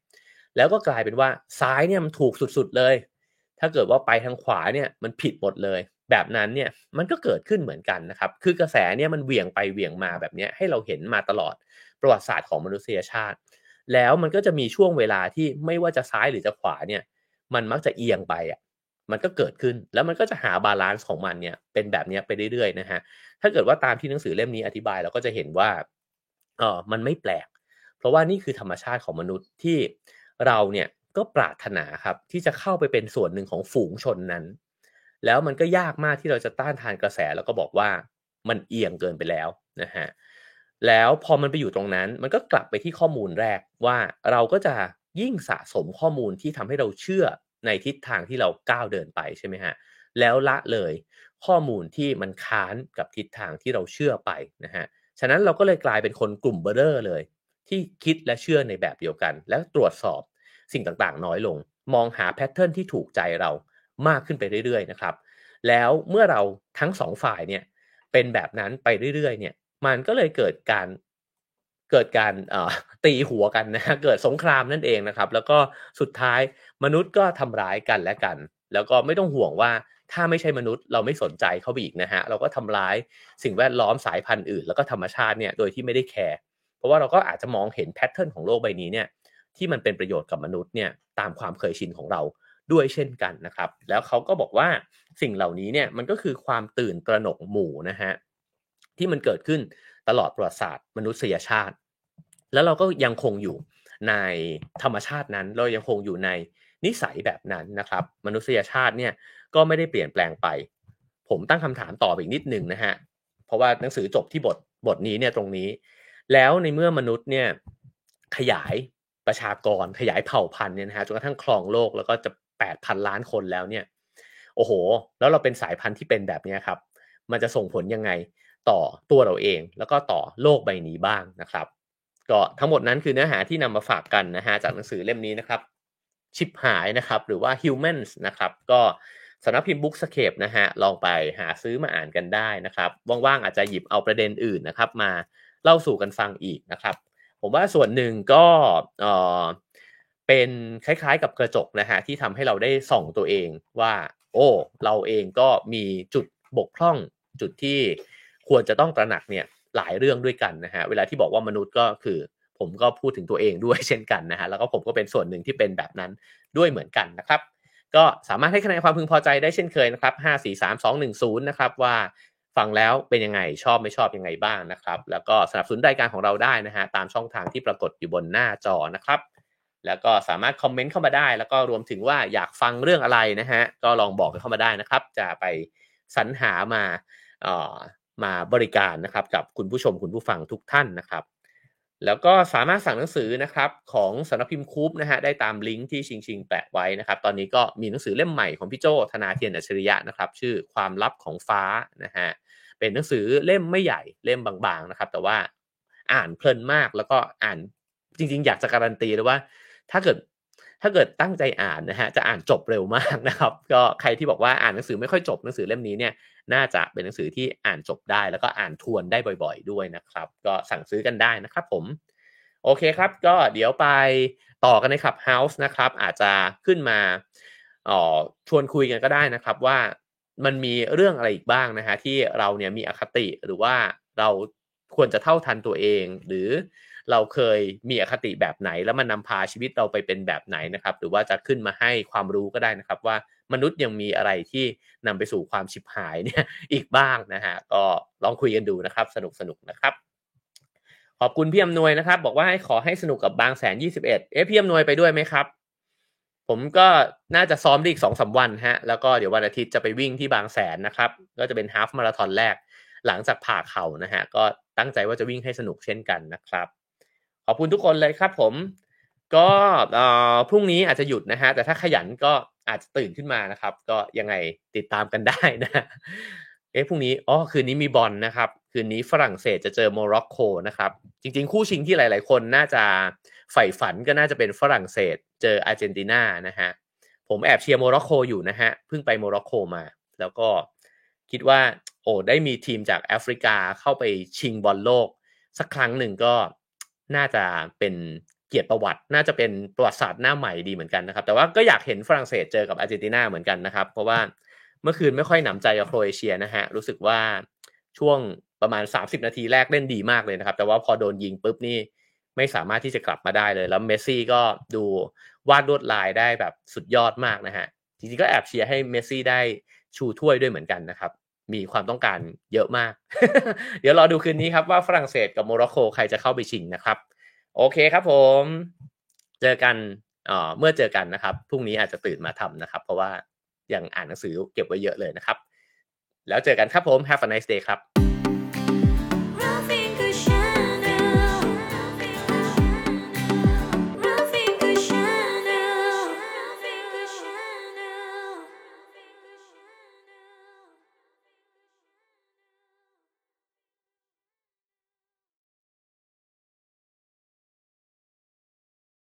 แล้วก็กลายเป็นว่าซ้ายเนี่ยมันถูกสุดๆเลย ถ้าเกิดว่าไปทางขวาเนี่ยมันผิดหมดเลย แบบนั้นเนี่ยมันก็เกิดขึ้นเหมือนกันนะครับ คือกระแสเนี่ยมันเหวี่ยงไปเหวี่ยงมาแบบนี้ให้เราเห็นมาตลอดประวัติศาสตร์ของมนุษยชาติ แล้วมันก็จะมีช่วงเวลาที่ไม่ว่าจะซ้ายหรือจะขวาเนี่ย มันมักจะเอียงไปอะ มันก็เกิดขึ้นแล้วมันก็จะหา balance ของมันเนี่ยเป็นแบบนี้ไปเรื่อยๆนะฮะถ้าเกิดว่าตามที่หนังสือเล่มนี้อธิบายเราก็จะเห็นว่าเออมันไม่แปลก เพราะว่านี่คือธรรมชาติของมนุษย์ที่เราเนี่ยก็ปรารถนาครับที่จะเข้าไปเป็นส่วนหนึ่งของฝูงชนนั้น แล้วมันก็ยากมากที่เราจะต้านทานกระแสแล้วก็บอกว่ามันเอียงเกินไปแล้วนะฮะแล้วพอมันไปอยู่ตรงนั้น มันก็กลับไปที่ข้อมูลแรกว่าเราก็จะยิ่งสะสมข้อมูลที่ทำให้เราเชื่อ ในทิศทางที่เราก้าวเดินไปใช่ไหมฮะแล้วละเลยข้อมูลที่มันค้านกับทิศทางที่เราเชื่อไปนะฮะฉะนั้นเราก็เลยกลายเป็นคนกลุ่มเบอร์เรอร์เลย ที่คิดและเชื่อในแบบเดียวกัน แล้วตรวจสอบสิ่งต่างๆ น้อยลง มองหาแพทเทิร์นที่ถูกใจเรามากขึ้นไปเรื่อยๆนะครับแล้วเมื่อเราทั้งสองฝ่ายเนี่ยเป็นแบบนั้นไปเรื่อยๆเนี่ยมันก็เลยเกิดการ เกิดการตีหัวกันนะเกิดสงครามนั่นเองนะครับ แล้วก็สุดท้ายมนุษย์ก็ทำร้ายกันและกัน แล้วก็ไม่ต้องห่วงว่าถ้าไม่ใช่มนุษย์เราไม่สนใจเขาอีกนะฮะเราก็ทำร้ายสิ่งแวดล้อมสายพันธุ์อื่น แล้วก็ธรรมชาติเนี่ยโดยที่ไม่ได้ care เพราะว่าเราก็อาจจะมองเห็น pattern ของโลกใบนี้เนี่ยที่มันเป็นประโยชน์กับมนุษย์เนี่ยตามความเคยชินของเราด้วยเช่นกันนะครับ แล้วเขาก็บอกว่าสิ่งเหล่านี้เนี่ยมันก็คือความตื่นตระหนกหมู่นะฮะที่มันเกิดขึ้นตลอดประวัติศาสตร์มนุษยชาติ แล้วเราก็ยังคงอยู่ในธรรมชาตินั้น เรายังคงอยู่ในนิสัยแบบนั้นนะครับ มนุษยชาติเนี่ยก็ไม่ได้เปลี่ยนแปลงไป ผมตั้งคำถามต่ออีกนิดหนึ่งนะฮะเพราะว่าหนังสือจบที่บทบทนี้เนี่ยตรงนี้ แล้วในเมื่อมนุษย์เนี่ยขยายประชากรขยายเผ่าพันธุ์เนี่ยนะฮะจนกระทั่งครองโลกแล้วก็จะแปดพันล้านคนแล้วเนี่ยโอ้โห แล้วเราเป็นสายพันธุ์ที่เป็นแบบนี้ครับ มันจะส่งผลยังไงต่อตัวเราเอง แล้วก็ต่อโลกใบนี้บ้างนะครับ ก็ทั้งหมดนั้นคือเนื้อหาที่นำมาฝากกันนะฮะจากหนังสือเล่มนี้นะครับ ชิปหายนะครับ หรือว่า Humans นะครับ ก็สำนักพิมพ์บุ๊กสเคปนะฮะลองไปหาซื้อมาอ่านกันได้นะครับ ว่างๆอาจจะหยิบเอาประเด็นอื่นนะครับ มาเล่าสู่กันฟังอีกนะครับ ผมว่าส่วนหนึ่งก็เป็นคล้ายๆกับกระจกนะฮะที่ทำให้เราได้ส่องตัวเองว่า โอ้เราเองก็มีจุดบกพร่องจุดที่ควรจะต้องตระหนักเนี่ย หลายเรื่องด้วยกันนะฮะเวลาที่บอกว่ามนุษย์ก็คือ ผมก็พูดถึงตัวเองด้วยเช่นกันนะฮะแล้วก็ผมก็เป็นส่วนหนึ่งที่เป็นแบบนั้นด้วยเหมือนกันนะครับ ก็สามารถให้คะแนนความพึงพอใจได้เช่นเคยนะครับ5 4 3 2 1 0นะครับว่าฟังแล้วเป็นยังไงชอบไม่ชอบยังไงบ้างนะครับ แล้วก็สนับสนุนรายการของเราได้นะฮะตามช่องทางที่ปรากฏอยู่บนหน้าจอนะครับ แล้วก็สามารถคอมเมนต์เข้ามาได้ แล้วก็รวมถึงว่าอยากฟังเรื่องอะไรนะฮะก็ลองบอกกันเข้ามาได้นะครับ จะไปสรรหามาอ่อ มาบริการนะครับกับคุณผู้ชมคุณผู้ฟังทุกท่านนะครับ แล้วก็สามารถสั่งหนังสือนะครับของสำนักพิมพ์คูปนะฮะได้ตามลิงก์ที่ชิงชิงแปะไว้นะครับ ตอนนี้ก็มีหนังสือเล่มใหม่ของพี่โจธนาเทียนอัจฉริยะนะครับ ชื่อความลับของฟ้านะฮะเป็นหนังสือเล่มไม่ใหญ่เล่มบางๆนะครับ แต่ว่าอ่านเพลินมากแล้วก็อ่านจริง ๆ อยากจะการันตีเลยว่า ถ้าเกิด ถ้าเกิดตั้งใจอ่านนะฮะจะอ่านจบเร็วมากนะครับ ก็ใครที่บอกว่าอ่านหนังสือไม่ค่อยจบหนังสือเล่มนี้เนี่ยน่าจะเป็นหนังสือที่อ่านจบได้ แล้วก็อ่านทวนได้บ่อย ๆ ด้วยนะครับ ก็สั่งซื้อกันได้นะครับผมโอเคครับ ก็เดี๋ยวไปต่อกันในคลับเฮาส์นะครับ อาจจะขึ้นมาออชวนคุยกันก็ได้นะครับว่ามันมีเรื่องอะไรอีกบ้างนะฮะที่เราเนี่ยมีอคติหรือว่าเราควรจะเท่าทันตัวเอง หรือ เราเคยมีอคติแบบไหน แล้วมันนาพาชีวิตเราไปเป็นแบบไหนนะครับ หรือว่าจะขึ้นมาให้ความรู้ก็ได้นะครับ ว่ามนุษย์ยังมีอะไรที่นำไปสู่ความชิบหายเนี่ยอีกบ้างนะฮะก็ลองคุยกันดูนะครับ สนุกสนุกนะครับขอบคุณพี่อำนวยนะครับ บอกว่าให้ขอให้สนุกกับบางแสนยี่สิบเอ็ดเอ๊ะพี่อำนวยไปด้วยไหมครับผมก็น่าจะซ้อมอีกสองสาวันฮะ แล้วก็เดี๋ยววันอาทิตย์จะไปวิ่งที่บางแสนนะครับ ก็จะเป็น half marathon แรก หลังจากผ่าเข่านะฮะ ก็ตั้งใจว่าจะวิ่งให้สนุกเช่นกันนะครับ ขอบคุณทุกคนเลยครับผม ก็พรุ่งนี้อาจจะหยุดนะฮะ แต่ถ้าขยันก็อาจจะตื่นขึ้นมานะครับ ก็ยังไงติดตามกันได้นะเอ๊ะพรุ่งนี้อ๋อคืนนี้มีบอลนะครับ คืนนี้ฝรั่งเศสจะเจอโมร็อกโกนะครับ จริง ๆ คู่ชิงที่หลาย ๆ คนน่าจะใฝ่ฝันก็น่าจะเป็นฝรั่งเศส เจออาร์เจนตินานะฮะผมแอบเชียร์โมร็อกโกอยู่นะฮะเพิ่งไปโมร็อกโกมา แล้วก็คิดว่า โอ้ได้มีทีมจากแอฟริกาเข้าไปชิงบอลโลก สักครั้งหนึ่งก็ น่าจะเป็นเกียรติประวัติ น่าจะเป็นประวัติศาสตร์หน้าใหม่ดีเหมือนกันนะครับ แต่ว่าก็อยากเห็นฝรั่งเศสเจอกับอาร์เจนตินาเหมือนกันนะครับ เพราะว่าเมื่อคืนไม่ค่อยหนำใจกับโครเอเชียนะฮะ รู้สึกว่าช่วงประมาณ 30 นาทีแรกเล่นดีมากเลยนะครับ แต่ว่าพอโดนยิงปุ๊บนี่ไม่สามารถที่จะกลับมาได้เลย แล้วเมสซี่ก็ดูวาดลวดลายได้แบบสุดยอดมากนะฮะ จริงๆก็แอบเชียร์ให้เมสซี่ได้ชูถ้วยด้วยเหมือนกันนะครับ มีความต้องการเยอะมาก เดี๋ยวรอดูคืนนี้ครับว่าฝรั่งเศสกับโมร็อกโกใครจะเข้าไปชิงนะครับ โอเคครับผม เจอกันเมื่อเจอกันนะครับพรุ่งนี้อาจจะตื่นมาทำนะครับ เพราะว่ายังอ่านหนังสือเก็บไว้เยอะเลยนะครับ แล้วเจอกันครับผม Have a nice day ครับ